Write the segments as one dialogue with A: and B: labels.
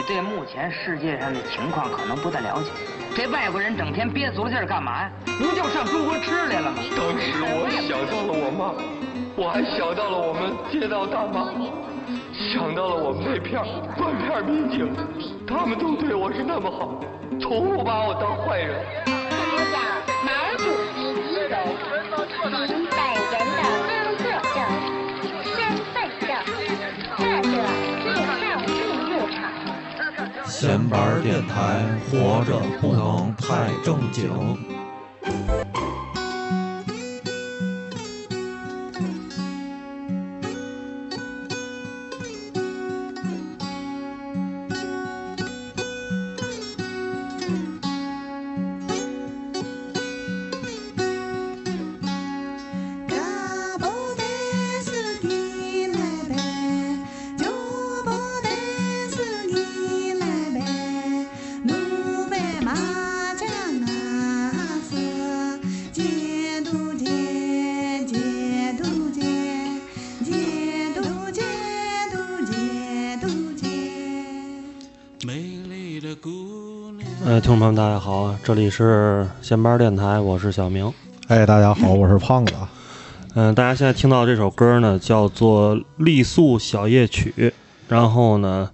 A: 你对目前世界上的情况可能不太了解。这外国人整天憋足了劲儿干嘛呀？不就上中国吃来了吗？
B: 当时我想到了我妈，我还想到了我们街道大妈，想到了我们那片半片民警，他们都对我是那么好，从不把我当坏人。
C: 闲班电台，活着不能太正经。
D: 听众朋友们，大家好啊，这里是闲班电台，我是小明。
E: 哎，大家好，我是胖子。
D: 嗯、大家现在听到这首歌呢，叫做《丽素小夜曲》，然后呢，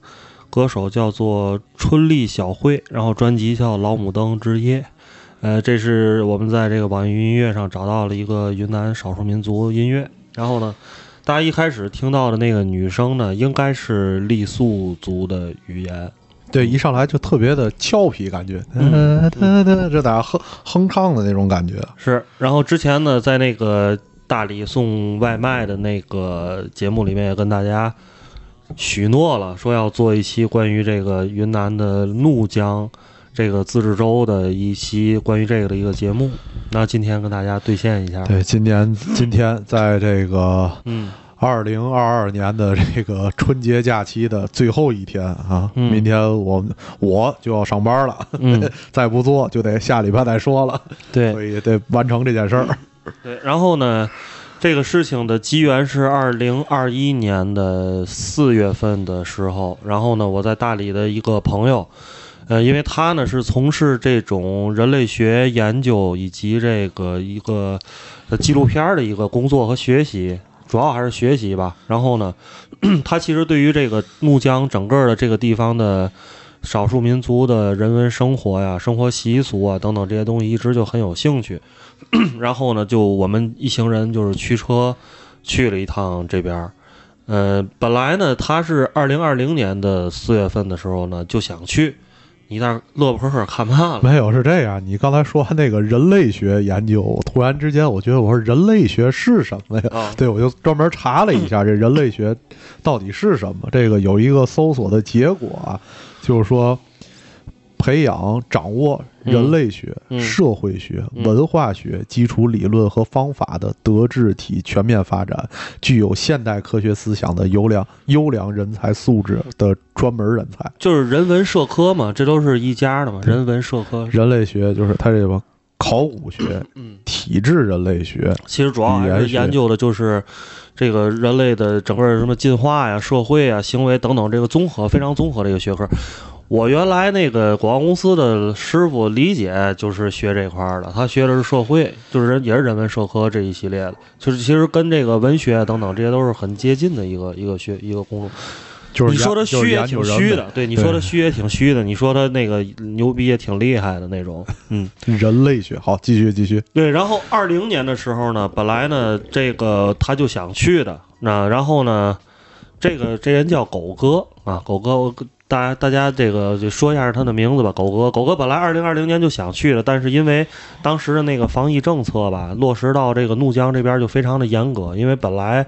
D: 歌手叫做春丽小辉，然后专辑叫《老母灯之夜》。呃，这是我们在这个网易云音乐上找到了一个云南少数民族音乐。然后呢，大家一开始听到的那个女声呢，应该是傈僳族的语言。
E: 对，一上来就特别的俏皮，感觉，
D: 嗯
E: 这大家哼哼唱的那种感觉。
D: 是，然后之前呢，在那个大理送外卖的那个节目里面，也跟大家许诺了，说要做一期关于这个云南的怒江这个自治州的一期关于这个的一个节目。那今天跟大家兑现一下，
E: 对，今年今天在这个
D: 嗯，
E: 二零二二年的这个春节假期的最后一天啊，
D: 嗯
E: 明天我我就要上班了，
D: 嗯
E: 再不做就得下礼拜再说了，
D: 对
E: 所以得完成这件事儿。
D: 对。然后呢，这个事情的机缘是二零二一年的四月份的时候，然后呢，我在大理的一个朋友。呃，因为他呢是从事这种人类学研究以及这个一个呃纪录片儿的一个工作和学习，主要还是学习吧。然后呢，他其实对于这个怒江整个的这个地方的少数民族的人文生活呀、生活习俗啊等等这些东西一直就很有兴趣。然后呢，就我们一行人就是驱车去了一趟这边。呃，本来呢，他是二零二零年的四月份的时候呢就想去，你那儿乐呵呵看嘛了？
E: 没有，是这样。你刚才说那个人类学研究，我突然之间我觉得我说人类学是什么呀？
D: 啊
E: 对，我就专门查了一下这人类学到底是什么。这个有一个搜索的结果啊，就是说培养、掌握人类学、社会学、
D: 嗯
E: 文化学基础理论和方法的德智体全面发展，具有现代科学思想的优良优良人才素质的专门人才。
D: 就是人文社科嘛，这都是一家的嘛，人文社科。
E: 人类学就是他这个考古学、
D: 嗯，
E: 体质人类学，
D: 其实主要还是研究的就是这个人类的整个什么进化呀、社会啊、行为等等这个综合非常综合的一个学科。我原来那个广告公司的师傅李姐就是学这块儿的，他学的是社会，就是人也是人文社科这一系列的，就是其实跟这个文学等等这些都是很接近的一个一个学一个工作。
E: 就是
D: 你说他
E: 研就是
D: 虚也挺虚的，对，你说他虚也挺虚的，你说他那个牛逼也挺厉害的那种，嗯。
E: 人类学。好，继续继续。
D: 对，然后二零年的时候呢，本来呢，这个他就想去的，那然后呢，这个这人叫狗哥啊，狗哥，我大家大家这个就说一下他的名字吧，狗哥，狗哥本来二零二零年就想去的，但是因为当时的那个防疫政策吧，落实到这个怒江这边就非常的严格，因为本来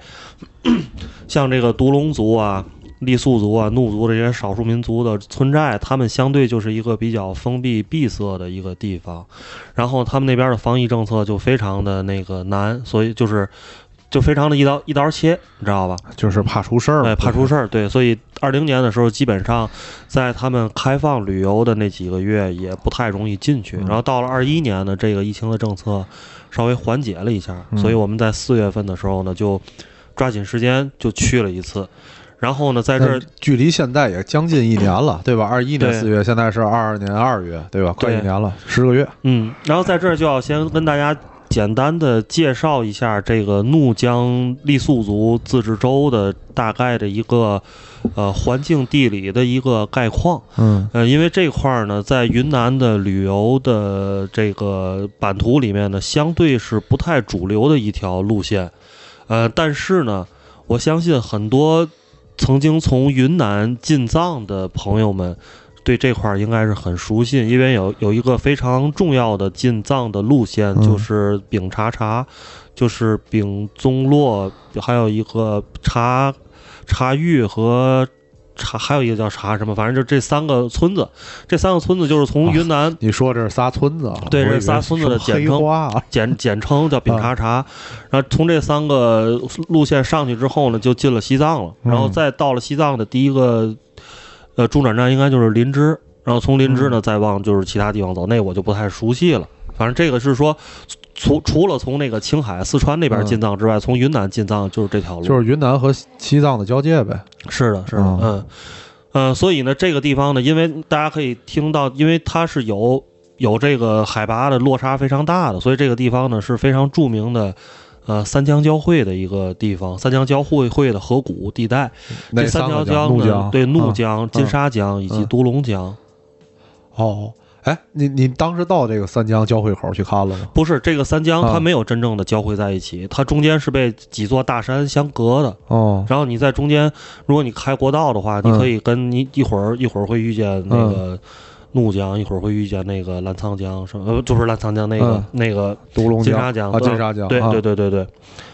D: 像这个独龙族啊。傈僳族啊、怒族这些少数民族的村寨，他们相对就是一个比较封闭、闭塞的一个地方，然后他们那边的防疫政策就非常的那个难，所以就是就非常的一刀一刀切，你知道吧？
E: 就是怕出事儿嘛，
D: 对，怕出事儿。对，所以二零年的时候，基本上在他们开放旅游的那几个月也不太容易进去。
E: 嗯
D: 然后到了二一年呢，这个疫情的政策稍微缓解了一下，
E: 嗯
D: 所以我们在四月份的时候呢，就抓紧时间就去了一次。然后呢，在这儿
E: 距离现在也将近一年了，对吧？二一年
D: 对
E: 四月，现在是二二年二月，对吧？快一年了，十个月。
D: 嗯，然后在这儿就要先跟大家简单的介绍一下这个怒江傈僳族自治州的大概的一个呃环境地理的一个概况。
E: 嗯
D: 呃，因为这块儿呢，在云南的旅游的这个版图里面呢，相对是不太主流的一条路线。呃，但是呢，我相信很多曾经从云南进藏的朋友们。对这块儿应该是很熟悉，因为有有一个非常重要的进藏的路线，
E: 嗯
D: 就是丙察察，就是丙宗洛，还有一个察察玉和察，还有一个叫茶什么，反正就这三个村子，这三个村子就是从云南
E: 你说这是仨村子啊？
D: 对这仨村子的简称
E: 啊。
D: 简简称叫丙察察，然后从这三个路线上去之后呢，就进了西藏了，
E: 嗯
D: 然后再到了西藏的第一个呃中转站应该就是林芝，然后从林芝
E: 嗯
D: 呢再往就是其他地方走，那我就不太熟悉了。反正这个是说，除除了从那个青海、四川那边
E: 嗯。
D: 进藏之外，从云南进藏就是这条路。
E: 就是云南和西藏的交界呗。
D: 是的，是的，
E: 嗯。
D: 嗯，呃，所以呢，这个地方呢，因为大家可以听到，因为它是有有这个海拔的落差非常大的，所以这个地方呢是非常著名的。呃，三江交汇的一个地方，三江交汇汇的河谷地带，
E: 那
D: 这三条
E: 江，怒
D: 呢，
E: 江，
D: 对，怒
E: 嗯。
D: 江、金沙江以及
E: 嗯。
D: 独龙江，
E: 哦，哎，你你当时到这个三江交汇口去看了吗？
D: 不是这个三江，
E: 啊。
D: 它没有真正的交汇在一起，它中间是被几座大山相隔的。
E: 哦，
D: 然后你在中间，如果你开国道的话，你
E: 嗯。
D: 可以跟你一会儿一会儿会遇见那个怒江，一会儿会遇见那个澜沧江，什么呃，就是澜沧江，那个、
E: 嗯。
D: 那个
E: 独龙江
D: 金沙江
E: 啊，金沙江，
D: 对
E: 啊。
D: 对对对对，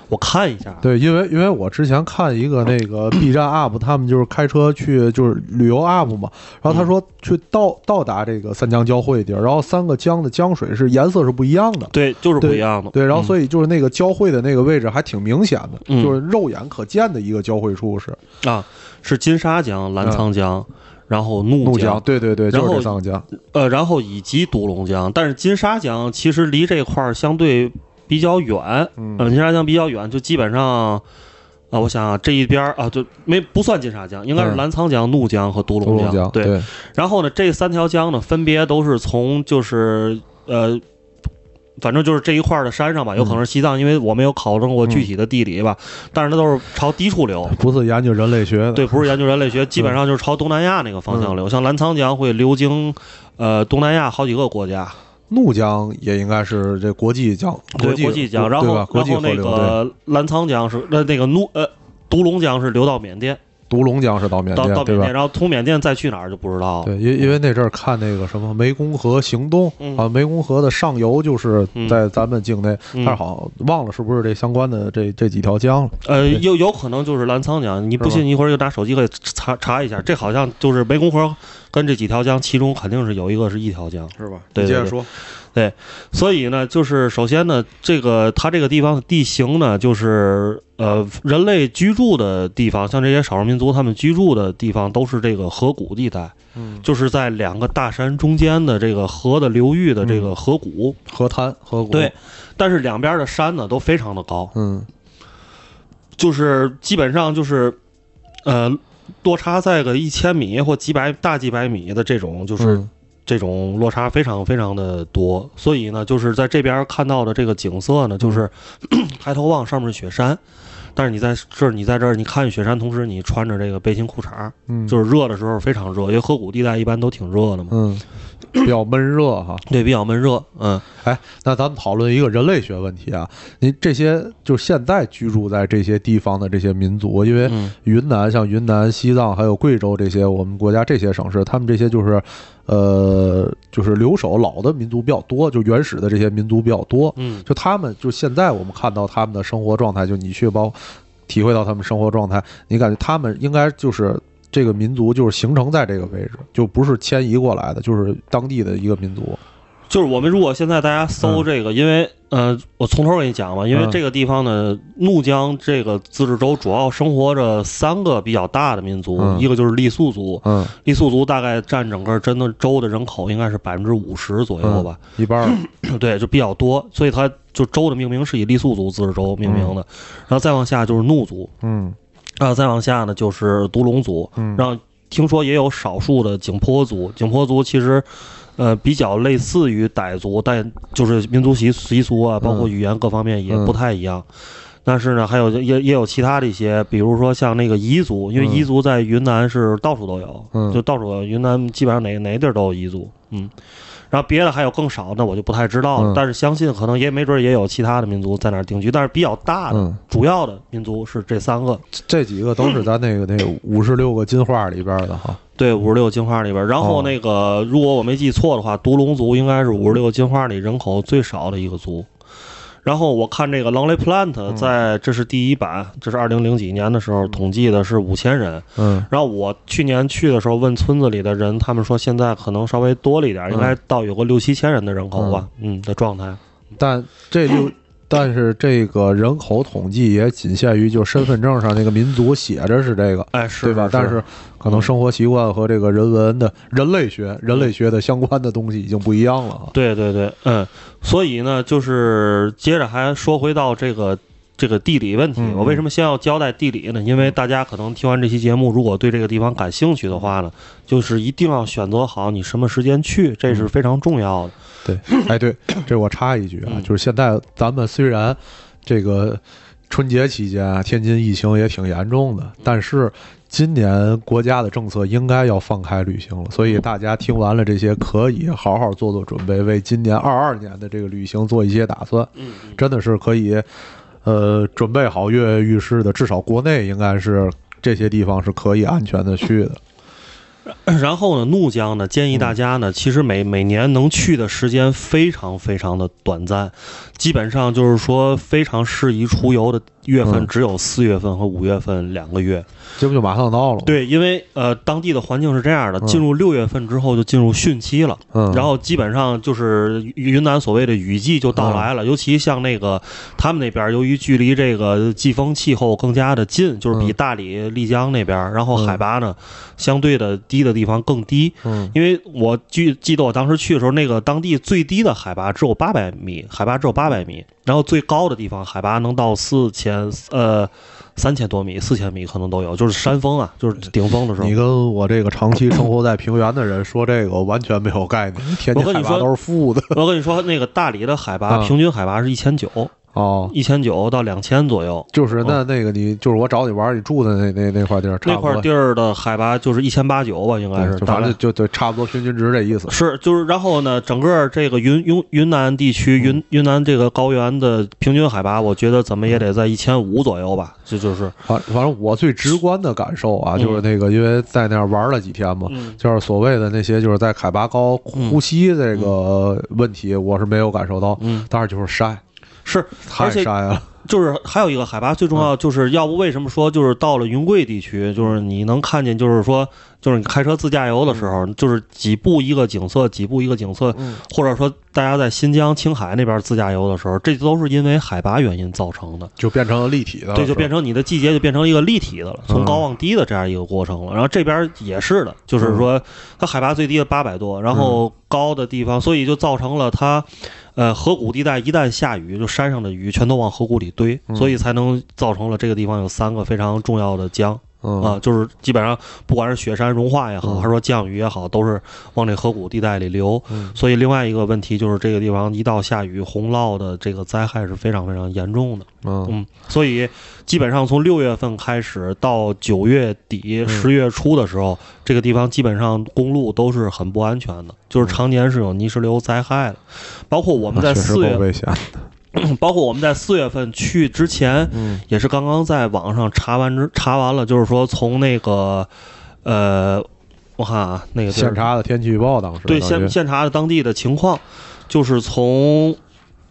D: 我看一下，
E: 对，因为因为我之前看一个那个 B 站 UP，他们就是开车去就是旅游 UP 嘛，然后他说去到到达这个三江交汇地儿，然后三个江的江水是颜色是不一样的。
D: 对，就是不一样的，
E: 对，然后、所以就是那个交汇的那个位置还挺明显的，
D: 嗯。
E: 就是肉眼可见的一个交汇处是。
D: 啊是金沙江、澜沧江，然后怒
E: 怒江，对对对，就是
D: 然后
E: 这三个江。
D: 呃，然后以及独龙江，但是金沙江其实离这块儿相对比较远，
E: 嗯
D: 呃，金沙江比较远，就基本上。啊，我想啊，这一边儿啊，就没不算金沙江，应该是
E: 嗯
D: 澜沧江、怒江和独龙
E: 江，
D: 对，
E: 对，
D: 然后呢，这三条江呢，分别都是从就是呃，反正就是这一块的山上吧，有可能是西藏，因为我没有考证过具体的地理吧，但是它都是朝低处流。
E: 不是研究人类学的，
D: 对，不是研究人类学，基本上就是朝东南亚那个方向流。像澜沧江会流经呃东南亚好几个国家，
E: 怒江也应该是这国际江，
D: 国际江，然后
E: 对吧？国
D: 然后那个澜沧江是那那个怒呃独龙江是流到缅甸，
E: 独龙江是到缅甸，
D: 到到缅甸，？然后从缅甸再去哪儿就不知道了。
E: 对，因因为那阵儿看那个什么湄公河行动、
D: 嗯
E: 啊，湄公河的上游就是在咱们境内，
D: 嗯
E: 但是好像忘了是不是这相关的这这几条江了。
D: 呃，有有可能就是澜沧江，你不
E: 是
D: 信，一会儿就拿手机可以查查一下，这好像就是湄公河跟这几条江，其中肯定是有一个是一条江。
E: 是吧？
D: 对对对
E: 你接着说。
D: 对所以呢，就是首先呢，这个它这个地方的地形呢，就是呃人类居住的地方，像这些少数民族他们居住的地方都是这个河谷地带，
E: 嗯，
D: 就是在两个大山中间的这个河的流域的这个河谷。
E: 河滩河谷。
D: 对，但是两边的山呢都非常的高，
E: 嗯
D: 就是基本上就是呃落差在个一千米或几百大几百米的这种，就是。
E: 嗯。
D: 这种落差非常非常的多，所以呢，就是在这边看到的这个景色呢，就是 抬头望上面是雪山，但是你在这儿你在这儿你看雪山，同时你穿着这个背心裤衩，
E: 嗯，
D: 就是热的时候非常热，因为河谷地带一般都挺热的嘛，
E: 嗯，比较闷热哈。
D: 对，比较闷热，嗯
E: 哎，那咱们讨论一个人类学问题啊，您这些就是现在居住在这些地方的这些民族，因为
D: 嗯
E: 云南、像云南、西藏还有贵州这些我们国家这些省市，他们这些就是，呃，就是留守老的民族比较多，就原始的这些民族比较多。
D: 嗯
E: 就他们，就现在我们看到他们的生活状态，就你去包体会到他们生活状态，你感觉他们应该就是这个民族就是形成在这个位置，就不是迁移过来的，就是当地的一个民族。
D: 就是我们如果现在大家搜这个，因为呃，我从头给你讲吧，因为
E: 嗯。
D: 这个地方呢，怒江这个自治州主要生活着三个比较大的民族，
E: 嗯。
D: 一个就是傈僳族，
E: 嗯，
D: 傈僳族大概占整个真的州的人口应该是百分之五十左右吧，
E: 一半儿。
D: 对，就比较多，所以它就州的命名是以傈僳族自治州命名的，然后再往下就是怒族，
E: 嗯
D: 啊，再往下呢就是独龙族，
E: 嗯
D: 然后听说也有少数的景颇族，景颇族其实。呃，比较类似于傣族，但就是民族习习俗啊，包括
E: 嗯
D: 语言各方面也
E: 嗯
D: 不太一样。但是呢，还有也也有其他的一些，比如说像那个彝族，因为
E: 嗯
D: 彝族在云南是到处都有，
E: 嗯
D: 就到处有云南基本上哪哪地儿都有彝族，嗯。然后别的还有更少，那我就不太知道了。
E: 嗯
D: 但是相信可能也没准也有其他的民族在那儿定居，但是比较大的、
E: 嗯
D: 主要的民族是这三个。
E: 这几个都是咱那个那个五十六个金花里边的哈。
D: 对，五十六金花里边，然后
E: 哦
D: 那个、如果我没记错的话，独龙族应该是五十六金花里人口最少的一个族。然后我看这个 Lonely Plant 在这是第一版，这是二零零几年的时候统计的是五千人。
E: 嗯
D: 然后我去年去的时候问村子里的人，他们说现在可能稍微多了一点，应该到有个六七千人的人口吧，嗯的状态。
E: 但这六，但是这个人口统计也仅限于就身份证上那个民族写着是这个，
D: 哎，是
E: 对吧？但是可能生活习惯和这个人文的人类学、人类学的相关的东西已经不一样了哈。
D: 对对对，嗯，所以呢，就是接着还说回到这个这个地理问题，
E: 嗯
D: 我为什么先要交代地理呢？因为大家可能听完这期节目，如果对这个地方感兴趣的话呢，就是一定要选择好你什么时间去，这是非常重要的。
E: 对，哎，对，这我插一句啊，
D: 嗯
E: 就是现在咱们虽然这个春节期间啊，天津疫情也挺严重的，但是今年国家的政策应该要放开旅行了，所以大家听完了这些，可以好好做做准备，为今年二二年的这个旅行做一些打算。
D: 嗯，
E: 真的是可以，呃，准备好跃跃欲试的，至少国内应该是这些地方是可以安全的去的。
D: 然后呢，怒江呢，建议大家呢，其实每每年能去的时间非常非常的短暂，基本上就是说非常适宜出游的月份
E: 嗯
D: 只有四月份和五月份两个月。
E: 这不就马上到了吗？，
D: 对，因为呃，当地的环境是这样的，
E: 嗯
D: 进入六月份之后就进入汛期了，
E: 嗯，
D: 然后基本上就是云南所谓的雨季就到来
E: 嗯
D: 了。尤其像那个他们那边，由于距离这个季风气候更加的近，就是比
E: 嗯
D: 大理、丽江那边，然后
E: 嗯
D: 海拔呢相对的低的地方更低。
E: 嗯
D: 因为我记记得我当时去的时候，那个当地最低的海拔只有八百米，海拔只有八百米，然后最高的地方海拔能到四千呃三千多米、四千米可能都有，就是山峰啊，就是顶峰的时候
E: 你。跟我这个长期生活在平原的人说这个，我完全没有概念。天
D: 跟你说
E: 海拔都是负的
D: 我跟你说，那个大理的海拔
E: 嗯
D: 平均海拔是一千九，
E: 哦。
D: 一千九到两千左右。
E: 就是那那个你就是我找你玩，你住的那那那块地儿，
D: 那块地儿的海拔就是一千八九吧，应该是。
E: 就反正就就差不多平均值这意思。
D: 是，就是，然后呢，整个这个云云云南地区，云云南这个高原的平均海拔，我觉得怎么也得在一千五左右吧，这就是，
E: 反反正我最直观的感受啊，
D: 嗯。
E: 就是那个因为在那儿玩了几天嘛，
D: 嗯。
E: 就是所谓的那些就是在海拔高呼吸这个问题，我是没有感受到，
D: 嗯，
E: 但是就是晒，
D: 是，
E: 太
D: 而且。就是还有一个海拔最重要，就是要不为什么说就是到了云贵地区，就是你能看见，就是说，就是你开车自驾游的时候，就是几步一个景色，几步一个景色，
E: 嗯
D: 或者说大家在新疆、青海那边自驾游的时候，这都是因为海拔原因造成的。
E: 就变成了立体的，
D: 对，就变
E: 成
D: 成你的季节就变成一个立体的了，从
E: 嗯
D: 高往低的这样一个过程了。然后这边也是的，就是说它海拔最低的八百多，然后高的地方，所以就造成了它，呃，河谷地带一旦下雨，就山上的雨全都往河谷里堆，
E: 嗯
D: 所以才能造成了这个地方有三个非常重要的江。
E: 嗯
D: 啊，就是基本上不管是雪山融化也好，
E: 嗯
D: 还是说降雨也好，都是往这河谷地带里流。
E: 嗯
D: 所以另外一个问题就是这个地方一到下雨，洪涝的这个灾害是非常非常严重的。
E: 嗯
D: 嗯，所以基本上从六月份开始到九月底、
E: 嗯
D: 十月初的时候，这个地方基本上公路都是很不安全的，就是常年是有泥石流灾害的。包括我们在四月，包括我们在四月份去之前，
E: 嗯。
D: 也是刚刚在网上查完之查完了，就是说从那个呃，我看啊，那个
E: 现查的天气预报当时
D: 对现现查的当地的情况，就是从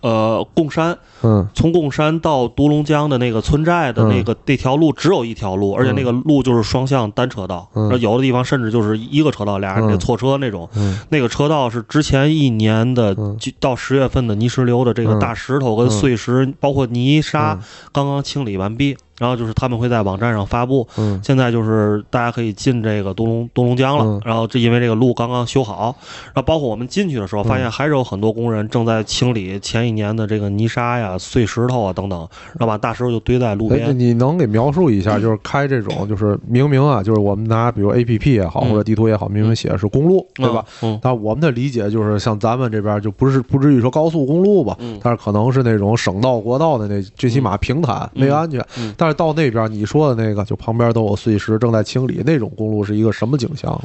D: 呃贡山。
E: 嗯
D: 从贡山到独龙江的那个村寨的那个那条路只有一条路，而且那个路就是双向单车道，
E: 嗯
D: 有的地方甚至就是一个车道，俩人得
E: 嗯
D: 错车那种。
E: 嗯
D: 那个车道是之前一年的到十月份的泥石流的这个
E: 嗯
D: 大石头跟碎石，包括泥沙
E: 嗯
D: 刚刚清理完毕，然后就是他们会在网站上发布。
E: 嗯。
D: 现在就是大家可以进这个东龙独龙江了，
E: 嗯。
D: 然后这因为这个路刚刚修好，然后包括我们进去的时候，发现还是有很多工人正在清理前一年的这个泥沙呀、碎石头啊等等，然后把大石头就堆在路
E: 哎，
D: 边。
E: 你能给描述一下，就是开这种，就是明明啊，就是我们拿比如 A P P 也好，
D: 嗯。
E: 或者地图也好，明明写的是公路，对吧？但我们的理解就是，像咱们这边就不是不至于说高速公路吧，
D: 嗯。
E: 但是可能是那种省道、国道的那，最起码平坦、
D: 嗯。
E: 没安全。
D: 嗯
E: 但是到那边你说的那个，就旁边都有碎石正在清理，那种公路是一个什么景象？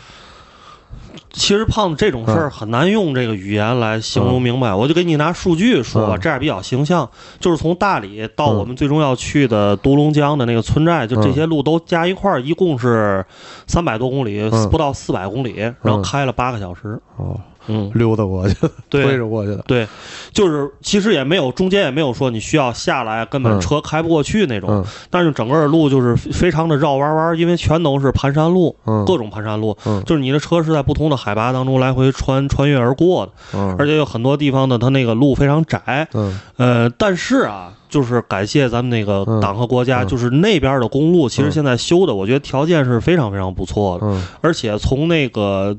D: 其实胖子这种事儿很难用这个语言来形容明白，我就给你拿数据说吧，
E: 嗯。
D: 这样比较形象。就是从大理到
E: 嗯。
D: 我们最终要去的独龙江的那个村寨，就这些路都加一块儿，一共是三百多公里，
E: 嗯。
D: 不到四百公里，然后开了八个小时。
E: 哦，
D: 嗯，
E: 溜达过去，推
D: 对。
E: 着过去的。
D: 对，就是其实也没有中间也没有说你需要下来，根本
E: 嗯。
D: 车开不过去那种。
E: 嗯。
D: 但是整个路就是非非常的绕弯弯，因为全都是盘山路，
E: 嗯。
D: 各种盘山路，
E: 嗯。
D: 就是你的车是在不同的海拔当中来回穿穿越而过的，
E: 嗯，
D: 而且有很多地方呢，它那个路非常窄。
E: 嗯。
D: 呃，但是啊，就是感谢咱们那个
E: 嗯。
D: 党和国家，
E: 嗯。
D: 就是那边的公路，其实
E: 嗯。
D: 现在修的，我觉得条件是非常非常不错的，
E: 嗯。
D: 而且从那个。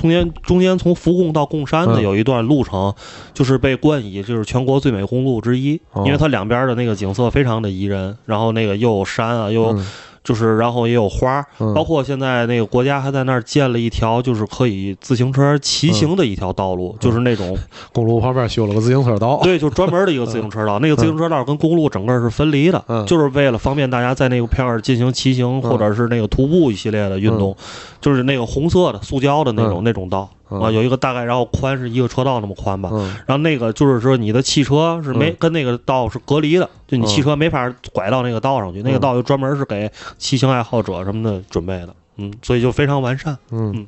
D: 中间中间从福贡到贡山的
E: 嗯。
D: 有一段路程，就是被冠以就是全国最美公路之一，
E: 哦。
D: 因为它两边的那个景色非常的宜人，然后那个又有山啊，又就是然后也有花儿，
E: 嗯。
D: 包括现在那个国家还在那儿建了一条就是可以自行车骑行的一条道
E: 嗯。
D: 路，就是那种
E: 公路旁边修了个自行车道。
D: 对，就专门的一个自行车道，那个自行车道跟公路整个是分离的，
E: 嗯。
D: 就是为了方便大家在那个片儿进行骑行或者是那个徒步一系列的运动，就是那个红色的塑胶的那种、
E: 嗯。
D: 那种道。
E: 嗯
D: 啊，有一个大概然后宽是一个车道那么宽吧，
E: 嗯。
D: 然后那个就是说你的汽车是没、
E: 嗯。
D: 跟那个道是隔离的，就你
E: 嗯。
D: 汽车没法拐到那个道上去，那个
E: 嗯。
D: 道就专门是给骑行爱好者什么的准备的，嗯，所以就非常完善。
E: 嗯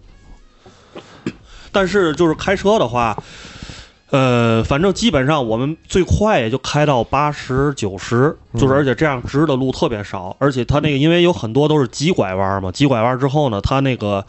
D: 但是就是开车的话，呃，反正基本上我们最快也就开到八十九十，就是
E: 嗯。
D: 而且这样直的路特别少，而且它那个因为有很多都是急拐弯嘛，急拐弯之后呢，它那个。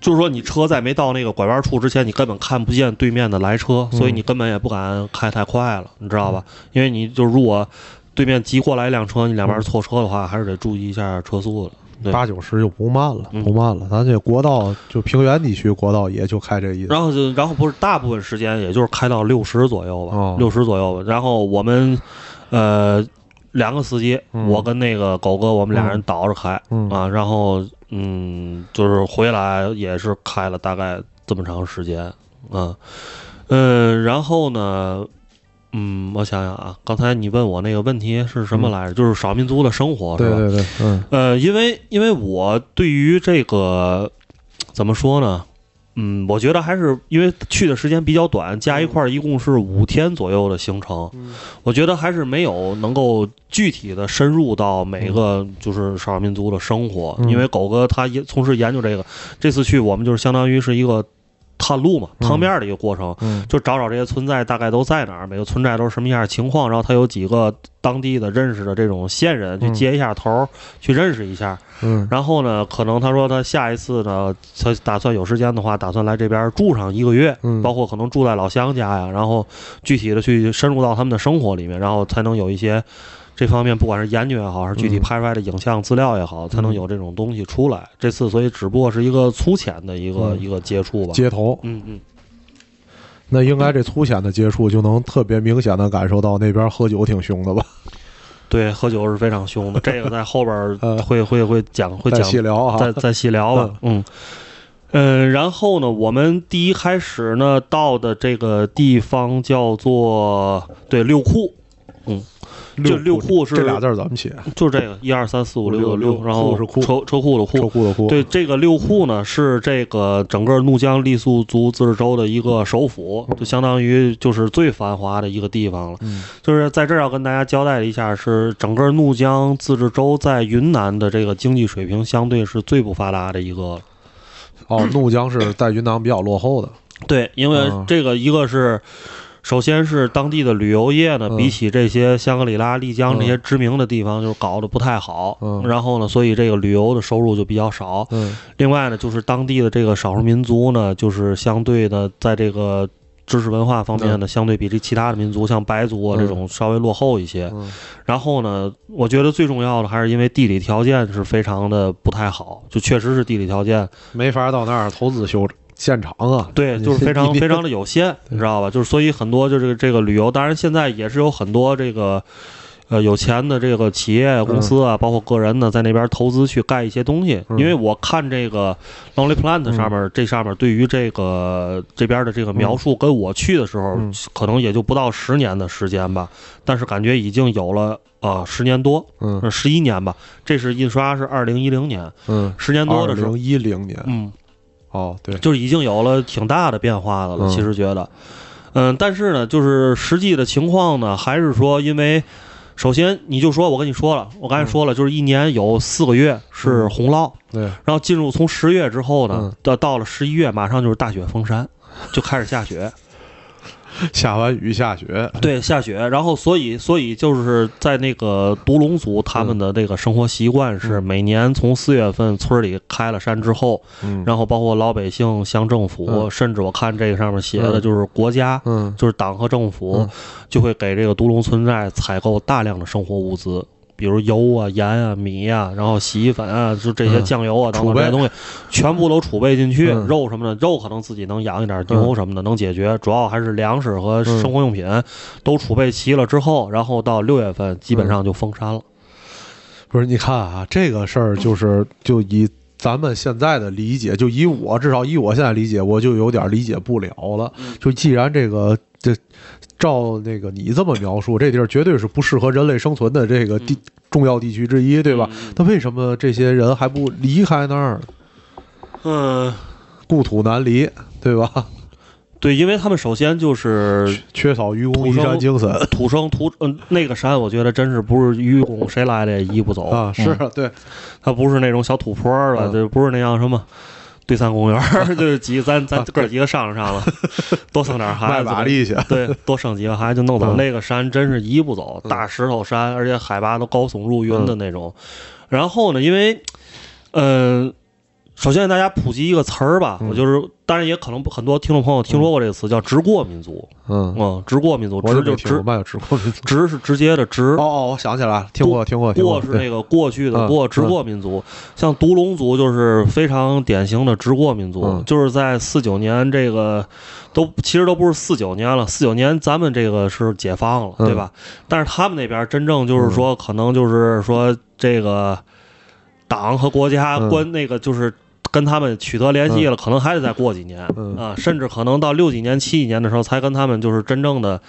D: 就是说，你车在没到那个拐弯处之前，你根本看不见对面的来车，所以你根本也不敢开太快了，你知道吧？因为你就如果对面急过来一辆车，你两边错车的话，还是得注意一下车速的。
E: 八九十就不慢了，
D: 嗯
E: 不慢了。咱这国道就平原地区国道也就开这意思。
D: 然后就，然后不是大部分时间也就是开到六十左右吧
E: 哦，
D: 六十、左右吧。然后我们，呃，两个司机，
E: 嗯
D: 我跟那个狗哥，我们俩人倒着开、
E: 嗯
D: 啊。然后，嗯，就是回来也是开了大概这么长时间，啊，嗯，然后呢，嗯，我想想啊，刚才你问我那个问题是什么来着？就是少民族的生活，是吧？
E: 对对对，嗯
D: 呃，因为因为我对于这个怎么说呢？嗯，我觉得还是因为去的时间比较短，加一块儿一共是五天左右的行程，我觉得还是没有能够具体的深入到每个就是少数民族的生活。
E: 嗯。
D: 因为狗哥他也从事研究这个，这次去我们就是相当于是一个探路嘛，
E: 嗯
D: 趟面的一个过程。
E: 嗯
D: 就找找这些村寨大概都在哪儿，每个村寨都是什么样的情况，然后他有几个当地的认识的这种线人去
E: 嗯
D: 接一下头儿，去认识一下。
E: 嗯
D: 然后呢，可能他说他下一次呢，他打算有时间的话，打算来这边住上一个月，
E: 嗯
D: 包括可能住在老乡家呀，然后具体的去深入到他们的生活里面，然后才能有一些。这方面不管是研究也好，还是具体
E: 嗯
D: 拍出来的影像资料也好，才能有这种东西出来。这次所以只不过是一个粗浅的一个、
E: 嗯
D: 一个接触吧。
E: 接头，
D: 嗯嗯，
E: 那应该这粗浅的接触就能特别明显的感受到那边喝酒挺凶的吧？
D: 对，喝酒是非常凶的，这个在后边
E: 呃
D: 会会会讲会讲
E: 细聊啊。
D: 再再细聊吧。嗯，嗯，然后呢，我们第一开始呢到的这个地方叫做对六库，就六库是
E: 这俩字儿怎么写？
D: 就这个一二三四五六
E: 六
D: 六，然后
E: 是库
D: 车车库的库
E: 车
D: 库。
E: 的库。
D: 对，这个六库呢是这个整个怒江傈僳族自治州的一个首府，就相当于就是最繁华的一个地方了。
E: 嗯
D: 就是在这儿要跟大家交代一下，是整个怒江自治州在云南的这个经济水平相对是最不发达的一个。
E: 哦，怒江是在云南比较落后的。
D: 对，因为
E: 嗯
D: 这个一个是。首先是当地的旅游业呢，
E: 嗯。
D: 比起这些香格里拉、丽江这些知名的地方，就是搞得不太好。
E: 嗯。
D: 然后呢，所以这个旅游的收入就比较少。
E: 嗯。
D: 另外呢，就是当地的这个少数民族呢，就是相对的在这个知识文化方面呢，相对比这其他的民族，像白族啊这种稍微落后一些。
E: 嗯。
D: 然后呢，我觉得最重要的还是因为地理条件是非常的不太好，就确实是地理条件
E: 没法到那儿投资修现场啊。
D: 对，就是非常非常的有限，你知道吧？就是所以很多就是这个旅游，当然现在也是有很多这个。呃，有钱的这个企业、公司啊，包括个人呢，在那边投资去盖一些东西。
E: 嗯
D: 因为我看这个 Lonely Planet 上面，这上面对于这个这边的这个描述，跟我去的时候，
E: 嗯
D: 可能也就不到十年的时间吧，但是感觉已经有了啊十年多，
E: 嗯
D: 十一年吧。这是印刷是二零一零年，
E: 嗯，
D: 十年多的时候
E: 零，一零年
D: 嗯，
E: 哦，对，
D: 就是已经有了挺大的变化的了。
E: 嗯。
D: 其实觉得，嗯，但是呢，就是实际的情况呢，还是说，因为首先你就说我跟你说了，我刚才说了，就是一年有四个月是洪涝，
E: 对，
D: 然后进入从十月之后呢
E: 嗯，
D: 到到了十一月，马上就是大雪封山，就开始下雪。
E: 下完雨下雪，
D: 对，下雪，然后所以所以就是在那个独龙族他们的这个生活习惯是每年从四月份村里开了山之后，
E: 嗯，
D: 然后包括老百姓、乡政府，
E: 嗯。
D: 甚至我看这个上面写的
E: 嗯
D: 就是国家，
E: 嗯。
D: 就是党和政府
E: 嗯。
D: 就会给这个独龙村寨采购大量的生活物资。比如油啊、盐啊、米啊，然后洗衣粉啊，就这些
E: 嗯
D: 酱油啊等
E: 储备
D: 等这些东西，全部都储备进去。
E: 嗯
D: 肉什么的，肉可能自己能养一点，牛什么的能解决。主要还是粮食和生活用品都储备齐了之后，然后到六月份基本上就封山了。
E: 不是，你看啊，这个事儿就是就以咱们现在的理解，就以我至少以我现在理解，我就有点理解不了了。就既然这个这照那个你这么描述，这地儿绝对是不适合人类生存的这个地、重要地区之一，对吧？那为什么这些人还不离开那儿？
D: 嗯，
E: 故土难离，对吧？
D: 对，因为他们首先就是
E: 缺少愚公移山精神
D: 土生土嗯，那个山我觉得真是不是愚公谁来了也移不走
E: 啊，是
D: 嗯
E: 对，
D: 它不是那种小土坡儿了，
E: 嗯
D: 这不是那样什么。对三公园儿 就是几咱咱哥几个商量商量，多生点孩
E: 卖
D: 子，
E: 马力去。
D: 对，多生几个孩子就弄走。
E: 嗯
D: 那个山真是一步走，
E: 嗯
D: 大石头山，而且海拔都高耸入云的那种。然后呢，因为，嗯、首先给大家普及一个词儿吧，
E: 嗯
D: 我就是，当然也可能很多听众朋友听说过这个词，叫直过民族。
E: 嗯，
D: 嗯，直过民族，直就直。直是直接的直。
E: 哦哦，我想起来了，听过听过听过，
D: 过是那个过去的
E: 嗯
D: 过，直过民族。像独龙族就是非常典型的直过民族，
E: 嗯
D: 就是在四九年这个都其实都不是四九年了，四九年咱们这个是解放了，
E: 嗯
D: 对吧？但是他们那边真正就是说，可能就是说这个党和国家
E: 嗯
D: 关那个就是。跟他们取得联系了，可能还得再过几年、
E: 嗯。
D: 啊，甚至可能到六几年、七几年的时候，才跟他们就是真正的，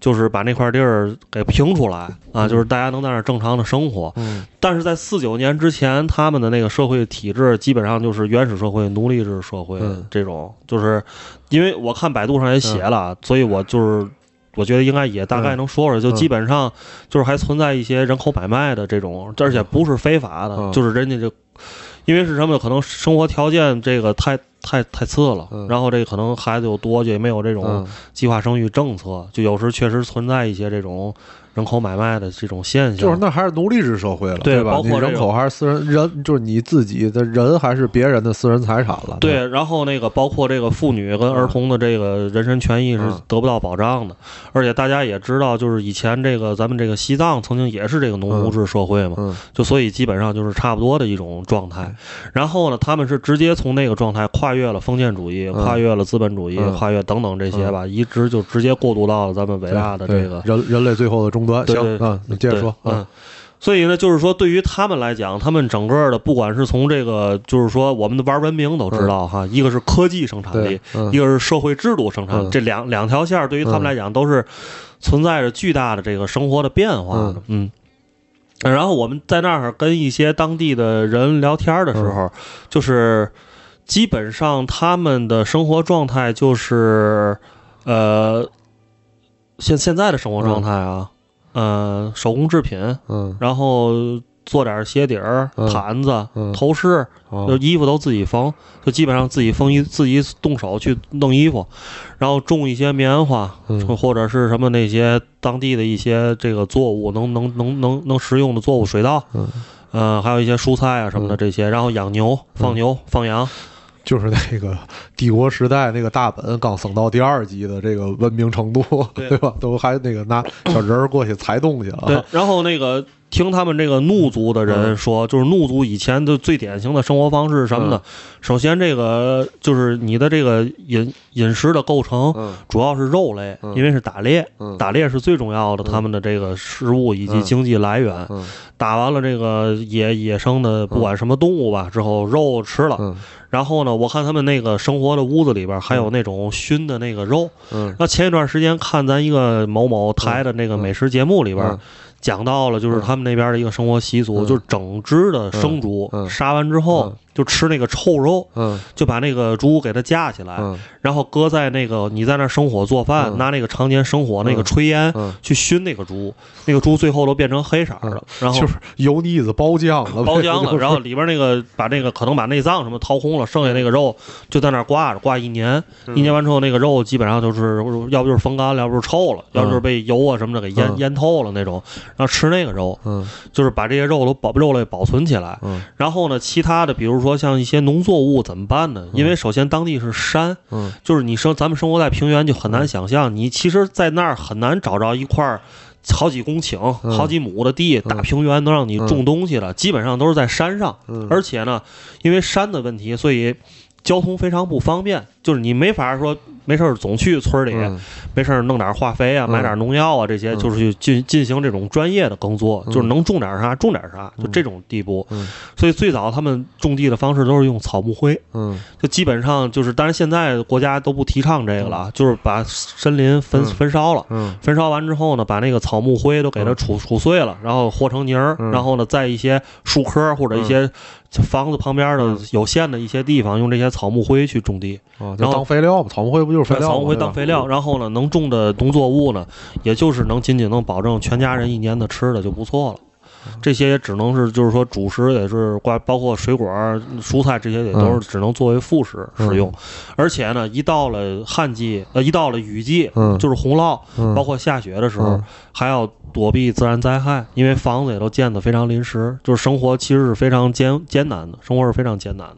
D: 就是把那块地儿给平出来啊，就是大家能在那儿正常的生活。
E: 嗯。
D: 但是在四九年之前，他们的那个社会体制基本上就是原始社会、奴隶制社会
E: 嗯。
D: 这种，就是因为我看百度上也写了，所以我就是我觉得应该也大概能说说，就
E: 嗯
D: 基本上就是还存在一些人口买卖的这种，而且不是非法的，
E: 嗯。
D: 就是人家这。因为是什么？可能生活条件这个太太太次了，
E: 嗯
D: 然后这个可能孩子又多，就也没有这种
E: 嗯
D: 计划生育政策，就有时确实存在一些这种人口买卖的这种现象。
E: 就是那还是奴隶制社会了，
D: 对
E: 吧？你
D: 包括
E: 人口还是私人人，就是你自己的人还是别人的私人财产了。
D: 对，然后那个包括这个妇女跟儿童的这个人身权益是
E: 嗯
D: 得不到保障的，而且大家也知道，就是以前这个咱们这个西藏曾经也是这个农奴制社会嘛，
E: 嗯
D: 就所以基本上就是差不多的一种状态。然后呢，他们是直接从那个状态跨越了封建主义，
E: 嗯
D: 跨越了资本主义，
E: 嗯
D: 跨越等等这些吧，一直就直接过渡到了咱们伟大的这个
E: 人人类最后的终行嗯，你接着说。
D: 对嗯。所以呢，就是说，对于他们来讲，他们整个的，不管是从这个，就是说，我们的玩文明都知道哈，一个是科技生产力，，
E: 嗯
D: 一个是社会制度生产这两两条线对于他们来讲都是存在着巨大的这个生活的变化的。嗯。然后我们在那儿跟一些当地的人聊天的时候，
E: 嗯
D: 就是基本上他们的生活状态就是，呃，现现在的生活状态啊，呃，手工制品，
E: 嗯。
D: 然后做点鞋底儿、
E: 嗯。
D: 毯子、
E: 嗯。
D: 头饰，
E: 哦。
D: 就衣服都自己缝，就基本上自己缝衣，自己动手去弄衣服，然后种一些棉花，
E: 嗯。
D: 或者是什么那些当地的一些这个作物，能能能能能食用的作物，水稻，
E: 嗯。
D: 呃，还有一些蔬菜啊什么的
E: 嗯。
D: 这些，然后养牛、放牛、放羊，
E: 就是那个帝国时代那个大本刚升到第二级的这个文明程度，
D: 对
E: 对吧？都还那个拿小人儿过去踩东西了。
D: 对，然后那个听他们这个怒族的人说，就是怒族以前的最典型的生活方式是什么呢？首先，这个就是你的这个饮饮食的构成，
E: 嗯。
D: 主要是肉类，
E: 嗯。
D: 因为是打猎，
E: 嗯。
D: 打猎是最重要的，
E: 嗯
D: 他们的这个食物以及经济来源。
E: 嗯。
D: 打完了这个野野生的不管什么动物吧，之后肉吃了，
E: 嗯。
D: 然后呢，我看他们那个生活的屋子里边还有那种熏的那个肉。
E: 嗯。
D: 那前一段时间看咱一个某某台的那个美食节目里边。
E: 嗯
D: 讲到了，就是他们那边的一个生活习俗，
E: 嗯。
D: 就是整只的生猪、杀完之后，
E: 嗯。
D: 就吃那个臭肉，
E: 嗯。
D: 就把那个猪给它架起来，
E: 嗯。
D: 然后搁在那个你在那儿生火做饭，
E: 嗯。
D: 拿那个常年生火那个炊烟、
E: 嗯，
D: 去熏那个猪，那个猪最后都变成黑色儿了，然后
E: 就是油腻子包浆了，
D: 包浆了，
E: 就是。
D: 然后里边那个把那个可能把内脏什么掏空了，剩下那个肉就在那儿挂着，挂一年，一年完之后那个肉基本上就是要不就是风干了，要不就是臭了，要不就是被油啊什么的给腌
E: 嗯
D: 腌透了那种，然后吃那个肉，
E: 嗯
D: 就是把这些肉都保肉类保存起来。
E: 嗯
D: 然后呢，其他的比如说像一些农作物怎么办呢？因为首先当地是山，
E: 嗯
D: 就是你生咱们生活在平原就很难想象，你其实，在那儿很难找着一块儿好几公顷、
E: 嗯
D: 好几亩的地，大平原能让你种东西了，基本上都是在山上。
E: 嗯
D: 而且呢，因为山的问题，所以交通非常不方便，就是你没法说没事儿总去村里，
E: 嗯。
D: 没事儿弄点化肥啊，
E: 嗯。
D: 买点农药啊，这些
E: 嗯。
D: 就是去进进行这种专业的耕作，
E: 嗯。
D: 就是能种点啥种点啥，就
E: 嗯
D: 这种地步。
E: 嗯。
D: 所以最早他们种地的方式都是用草木灰。
E: 嗯。
D: 就基本上就是，当然现在国家都不提倡这个了，就是把森林焚
E: 嗯。
D: 焚烧了，
E: 嗯。
D: 焚烧完之后呢，把那个草木灰都给它
E: 嗯
D: 杵杵碎了，然后和成泥儿，
E: 嗯。
D: 然后呢，在一些树棵或者一些房子旁边的
E: 嗯
D: 有限的一些地方，用这些草木灰去种地，
E: 啊，
D: 然后
E: 当肥料嘛，草木灰不就是肥料吗？
D: 草木灰当肥料，然后呢，能种的农作物呢，也就是能仅仅能保证全家人一年的吃的就不错了。
E: 嗯。
D: 这些也只能是，就是说主食也是挂，包括水果、蔬菜这些也都
E: 嗯。
D: 是只能作为副食使用。而且呢，一到了旱季，呃，一到了雨季，
E: 嗯。
D: 就是洪涝，
E: 嗯。
D: 包括下雪的时候，
E: 嗯。
D: 还要躲避自然灾害，因为房子也都建得非常临时，就是生活其实是非常艰艰难的，生活是非常艰难的。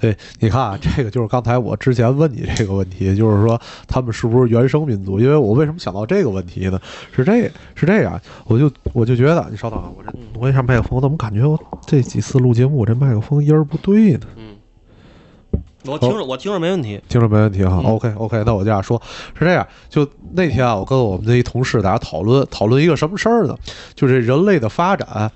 E: 对，你看啊，这个就是刚才我之前问你这个问题，就是说他们是不是原生民族？因为我为什么想到这个问题呢？是这是这样，我就我就觉得，你稍等啊，我这挪一下麦克风，我怎么感觉我这几次录节目，我这麦克风音儿不对呢？
D: 嗯，我听着，我听着没问题。
E: 听着没问题哈、
D: 嗯
E: o k OK，那我这样说，是这样，就那天啊，我跟我们的一同事大家讨论讨论一个什么事儿呢？就是人类的发展。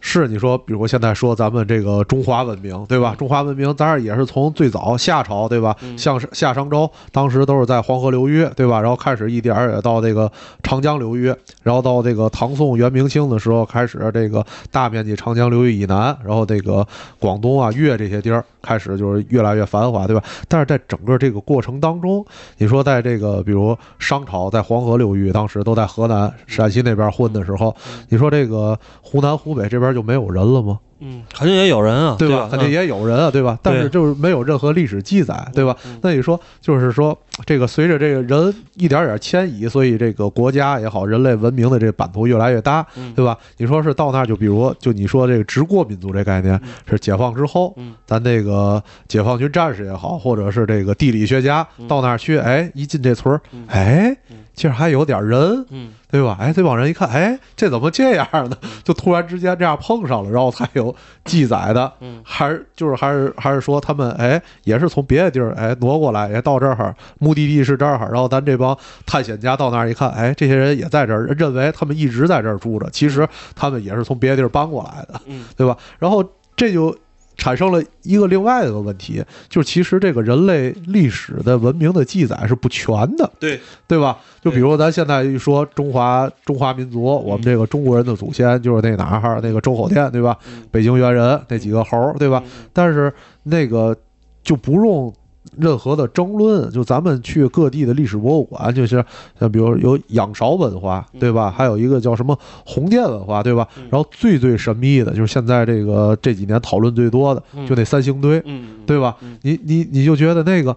E: 是你说，比如现在说咱们这个中华文明，对吧？中华文明当然也是从最早夏朝，对吧？
D: 嗯
E: 像夏商周，当时都是在黄河流域，对吧？然后开始一点儿也到这个长江流域，然后到这个唐宋元明清的时候，开始这个大面积长江流域以南，然后这个广东啊、粤这些地儿开始就是越来越繁华，对吧？但是在整个这个过程当中，你说在这个比如商朝在黄河流域，当时都在河南、陕西那边混的时候，你说这个湖南、湖北这边就没有人了吗？
D: 嗯，肯定也有人啊，
E: 对
D: 吧？
E: 肯定也有人啊，对吧？但是就是没有任何历史记载，对吧？那你说，就是说，这个随着这个人一点点迁移，所以这个国家也好，人类文明的这版图越来越大，
D: 嗯
E: 对吧？你说是到那儿，就比如就你说这个直过民族这概念是解放之后，
D: 嗯
E: 咱这个解放军战士也好，或者是这个地理学家到那儿去，哎，一进这村儿，哎，这儿还有点人，
D: 嗯
E: 对吧？哎，这帮人一看，哎，这怎么这样呢？就突然之间这样碰上了，然后才有记载的，
D: 嗯
E: 还是就是还是还是说他们哎也是从别的地儿哎挪过来，也到这儿，目的地是这儿，然后咱这帮探险家到那儿一看，哎，这些人也在这儿，认为他们一直在这儿住着，其实他们也是从别的地儿搬过来的，
D: 嗯
E: 对吧？然后这就。产生了一个另外一个问题，就是其实这个人类历史的文明的记载是不全的，
D: 对，
E: 对吧？就比如咱现在一说中华中华民族，我们这个中国人的祖先就是那哪儿那个周口店，对吧？北京猿人那几个猴，对吧？但是那个就不用任何的争论，就咱们去各地的历史博物馆，就是像比如有仰韶文化，对吧？还有一个叫什么红殿文化，对吧？然后最最神秘的就是现在这个这几年讨论最多的，就那三星堆，
D: 嗯，
E: 对吧？你你你就觉得那个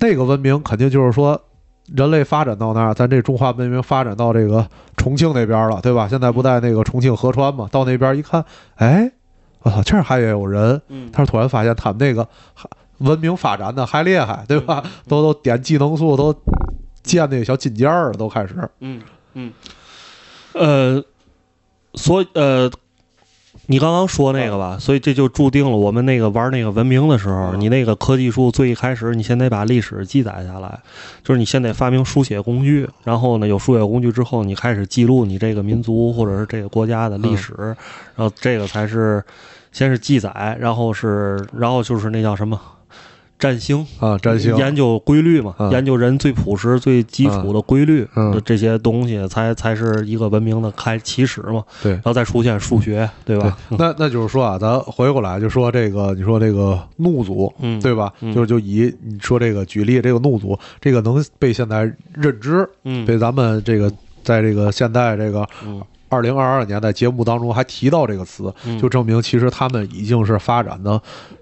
E: 那个文明肯定就是说。人类发展到那儿，咱这中华文明发展到这个重庆那边了，对吧？现在不在那个重庆合川嘛？到那边一看，哎，我操，这儿还也有人。
D: 嗯
E: 但是突然发现他们那个还文明发展的还厉害，对吧？都都点技能树，都建那个小金件儿了，都开始。
D: 嗯嗯，呃，所以呃，你刚刚说那个吧，所以这就注定了我们那个玩那个文明的时候，你那个科技树最一开始，你先得把历史记载下来，就是你先得发明书写工具，然后呢，有书写工具之后，你开始记录你这个民族或者是这个国家的历史，然后这个才是先是记载，然后是然后就是那叫什么？占星
E: 啊占星。
D: 研究规律嘛，
E: 嗯
D: 研究人最朴实、最基础的规律这些东西，才才是一个文明的开起始嘛。
E: 对。
D: 然后再出现数学，对吧？
E: 那那就是说啊，咱回过来就说这个，你说这个怒族，
D: 嗯。
E: 对吧？
D: 嗯。
E: 就就以你说这个举例，这个怒族，这个能被现在认知，
D: 嗯。
E: 被咱们这个在这个现代这个
D: 嗯
E: 二零二二年在节目当中还提到这个词，
D: 嗯
E: 就证明其实他们已经是发展的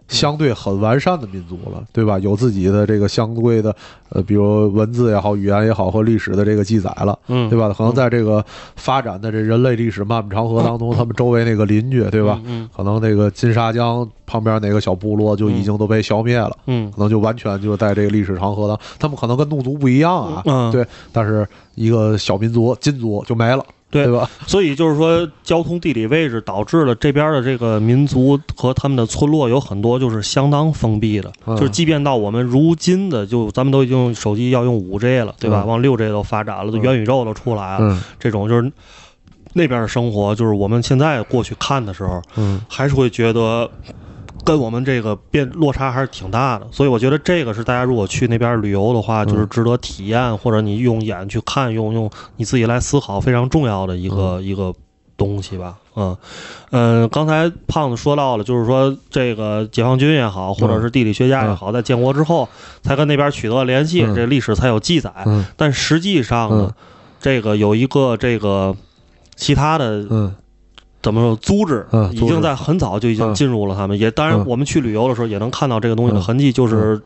E: 相对很完善的民族了，对吧？有自己的这个相对的呃，比如文字也好、语言也好和历史的这个记载了，
D: 嗯
E: 对吧？可能在这个发展的这人类历史漫漫长河当中，他们周围那个邻居，对吧？
D: 嗯
E: 可能那个金沙江旁边哪个小部落就已经都被消灭了。
D: 嗯
E: 可能就完全就在这个历史长河当，他们可能跟怒族不一样啊，
D: 嗯
E: 对，但是一个小民族金族就没了，
D: 对
E: 对吧？
D: 所以就是说，交通地理位置导致了这边的这个民族和他们的村落有很多就是相当封闭的，
E: 嗯。
D: 就是即便到我们如今的，就咱们都已经手机要用五 G 了，对吧？
E: 嗯
D: 往六 G 都发展了，都元宇宙都出来了，
E: 嗯。
D: 这种就是那边的生活，就是我们现在过去看的时候，
E: 嗯。
D: 还是会觉得跟我们这个变落差还是挺大的。所以我觉得这个是大家如果去那边旅游的话，就是值得体验，或者你用眼去看，用用你自己来思考，非常重要的一个、一个东西吧。嗯。嗯，刚才胖子说到了，就是说这个解放军也好，或者是地理学家也好，在建国之后才跟那边取得联系，
E: 嗯。
D: 这历史才有记载。
E: 嗯。
D: 但实际上呢，
E: 嗯。
D: 这个有一个这个其他的
E: 嗯
D: 怎么说组织
E: 嗯组织
D: 已经在很早就已经
E: 嗯
D: 进入了他们，也当然
E: 嗯
D: 我们去旅游的时候也能看到这个东西的
E: 嗯
D: 痕迹，就是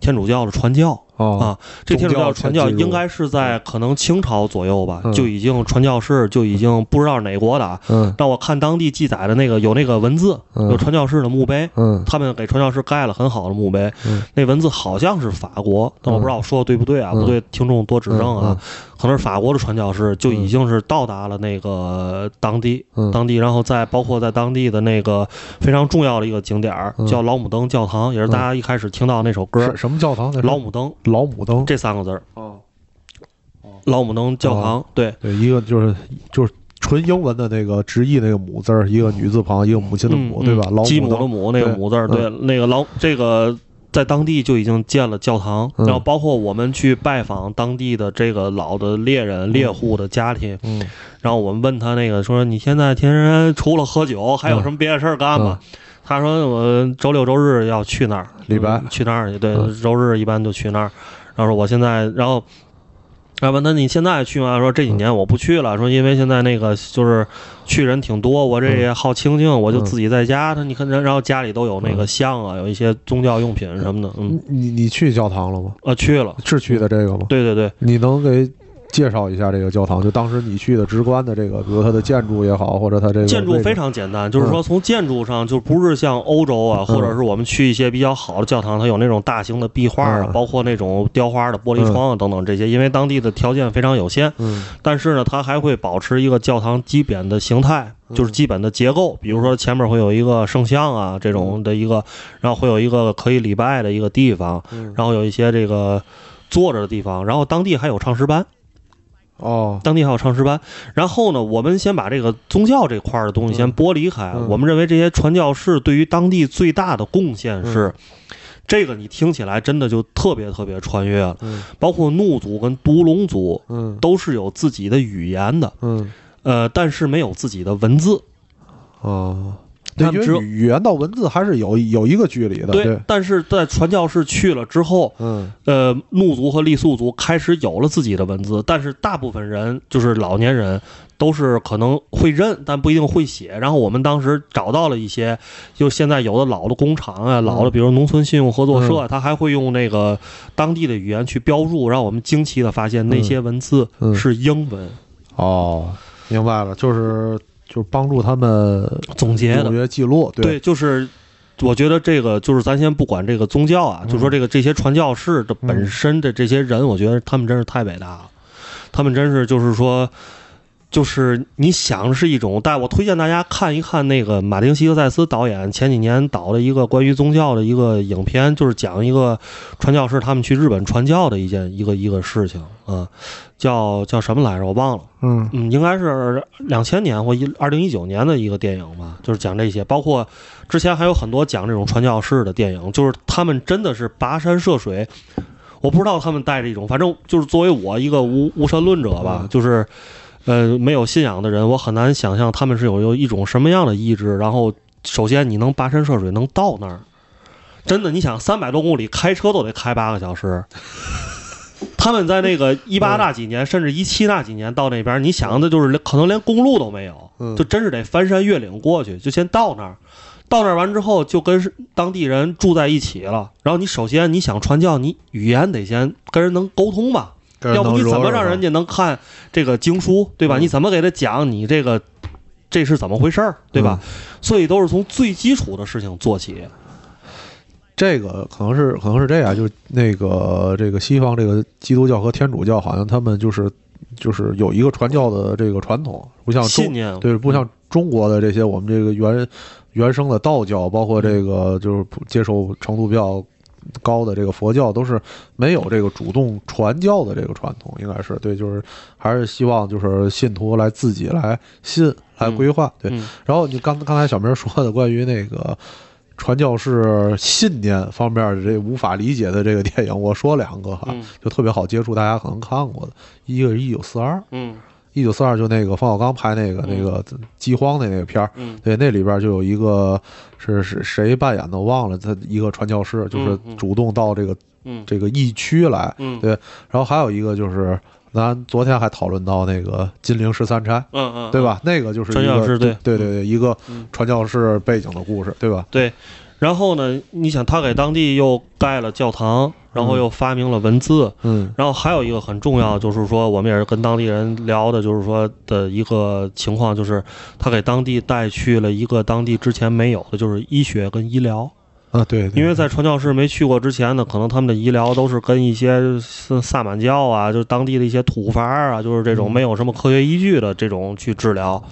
D: 天主教的传教。
E: 哦
D: 啊，这天主教传教应该是在可能清朝左右吧，
E: 嗯。
D: 就已经传教士就已经不知道是哪国的啊。
E: 嗯。
D: 但我看当地记载的那个有那个文字，
E: 嗯。
D: 有传教士的墓碑，
E: 嗯。
D: 他们给传教士盖了很好的墓碑，
E: 嗯。
D: 那文字好像是法国，但我不知道我说的对不对啊？
E: 嗯。
D: 不对，听众多指正
E: 嗯
D: 啊。可能是法国的传教士就已经是到达了那个当地，
E: 嗯。
D: 当地，然后在包括在当地的那个非常重要的一个景点叫老姆登教堂，也是大家一开始听到那首歌
E: 什什么教堂？
D: 老姆登
E: 老母灯。
D: 这三个字儿，
E: 哦，
D: 老母灯教堂，对，
E: 对，一个就是就是纯英文的那个直译那个母字儿，一个女字旁，一个母亲的母，
D: 嗯
E: 对吧？老
D: 嗯基
E: 姆登
D: 姆的母那个母字儿，对，那个老这个。在当地就已经建了教堂，
E: 嗯。
D: 然后包括我们去拜访当地的这个老的猎人、猎户的家庭，
E: 嗯
D: 然后我们问他那个说你现在天天除了喝酒还有什么别的事儿干吗？他说我周六周日要去那儿，
E: 礼拜
D: 嗯去那儿去，对，
E: 嗯
D: 周日一般就去那儿。然后说我现在，然后。要不，那你现在去吗？说这几年我不去了，说因为现在那个就是去人挺多，我这也好清静，我就自己在家。他你看，然后家里都有那个像啊，有一些宗教用品什么的，嗯，
E: 你你去教堂了吗？
D: 啊去了，
E: 是去的这个吗？
D: 对对对，
E: 你能给介绍一下这个教堂？就当时你去的直观的这个，比如它的建筑也好，或者它这个
D: 建筑非常简单，就是说从建筑上就不是像欧洲啊，
E: 嗯
D: 或者是我们去一些比较好的教堂，它有那种大型的壁画啊，
E: 嗯。
D: 包括那种雕花的玻璃窗啊等等这些，因为当地的条件非常有限，
E: 嗯。
D: 但是呢，它还会保持一个教堂基本的形态，
E: 嗯。
D: 就是基本的结构，比如说前面会有一个圣像啊这种的一个，然后会有一个可以礼拜的一个地方，
E: 嗯。
D: 然后有一些这个坐着的地方，然后当地还有唱诗班。
E: 哦
D: 当地还有唱诗班。然后呢，我们先把这个宗教这块的东西先剥离开。
E: 嗯
D: 我们认为这些传教士对于当地最大的贡献是，这个你听起来真的就特别特别穿越了。
E: 嗯
D: 包括怒族跟独龙族
E: 嗯
D: 都是有自己的语言的，
E: 嗯
D: 呃，但是没有自己的文字。
E: 哦。对，因为语言到文字还是有有一个距离的，对，
D: 但是在传教士去了之后，
E: 嗯。
D: 呃，怒族和傈僳族开始有了自己的文字，但是大部分人就是老年人都是可能会认，但不一定会写。然后我们当时找到了一些，就现在有的老的工厂啊，老的比如农村信用合作社，他还会用那个当地的语言去标注，让我们惊奇的发现那些文字
E: 嗯。
D: 是英文。
E: 哦，明白了，就是就是帮助他们
D: 总结的。
E: 记录，
D: 对，就是我觉得这个就是咱先不管这个宗教啊，就说这个这些传教士的本身的这些人，我觉得他们真是太伟大了，他们真是就是说。就是你想是一种，但我推荐大家看一看那个马丁·希克塞斯导演前几年导的一个关于宗教的一个影片，就是讲一个传教士他们去日本传教的一件一个一个事情啊，叫叫什么来着？我忘了。
E: 嗯
D: 嗯，应该是两千年或一二零一九年的一个电影吧，就是讲这些，包括之前还有很多讲这种传教士的电影，就是他们真的是跋山涉水。我不知道他们带着一种，反正就是作为我一个无无神论者吧，
E: 嗯
D: 就是呃没有信仰的人，我很难想象他们是有有一种什么样的意志。然后，首先你能跋山涉水能到那儿，真的，你想三百多公里开车都得开八个小时。他们在那个一八那几年，甚至一七那几年到那边，你想的就是可能连公路都没有，
E: 嗯
D: 就真是得翻山越岭过去，就先到那儿。到那儿完之后，就跟当地人住在一起了。然后你首先你想传教，你语言得先跟人能沟通吧，要不你怎么让人家能看这个经书，对吧？
E: 嗯
D: 你怎么给他讲你这个这是怎么回事儿，对吧？
E: 嗯
D: 所以都是从最基础的事情做起。
E: 这个可能是可能是这样，就是那个这个西方这个基督教和天主教，好像他们就是就是有一个传教的这个传统，不像中
D: 信
E: 对，不像中国的这些我们这个原原生的道教，包括这个就是接受程度比较高的这个佛教，都是没有这个主动传教的这个传统，应该是对，就是还是希望就是信徒来自己来信来规划，对。
D: 嗯。
E: 然后你刚刚才小明说的关于那个传教士信念方面的这无法理解的这个电影，我说两个哈，
D: 嗯。
E: 就特别好接触，大家可能看过的，一个是一九四二，
D: 嗯
E: 一九四二就那个冯小刚拍那个、那个饥荒的那个片儿，
D: 嗯。
E: 对，那里边就有一个是是谁扮演的我忘了，他一个传教士就是主动到这个、
D: 嗯。
E: 这个疫区来，
D: 嗯。
E: 对，然后还有一个就是咱昨天还讨论到那个金陵十三钗。
D: 嗯嗯，
E: 对吧？那个就是一
D: 传教
E: 个
D: 士对。
E: 对对对，一个
D: 嗯。
E: 传教士背景的故事，对吧？
D: 对，然后呢，你想他给当地又盖了教堂，然后又发明了文字，
E: 嗯
D: 然后还有一个很重要，就是说我们也是跟当地人聊的，就是说的一个情况，就是他给当地带去了一个当地之前没有的，就是医学跟医疗。
E: 啊，对，对
D: 因为在传教士没去过之前呢，可能他们的医疗都是跟一些萨萨满教啊，就是当地的一些土法儿啊，就是这种没有什么科学依据的这种去治疗。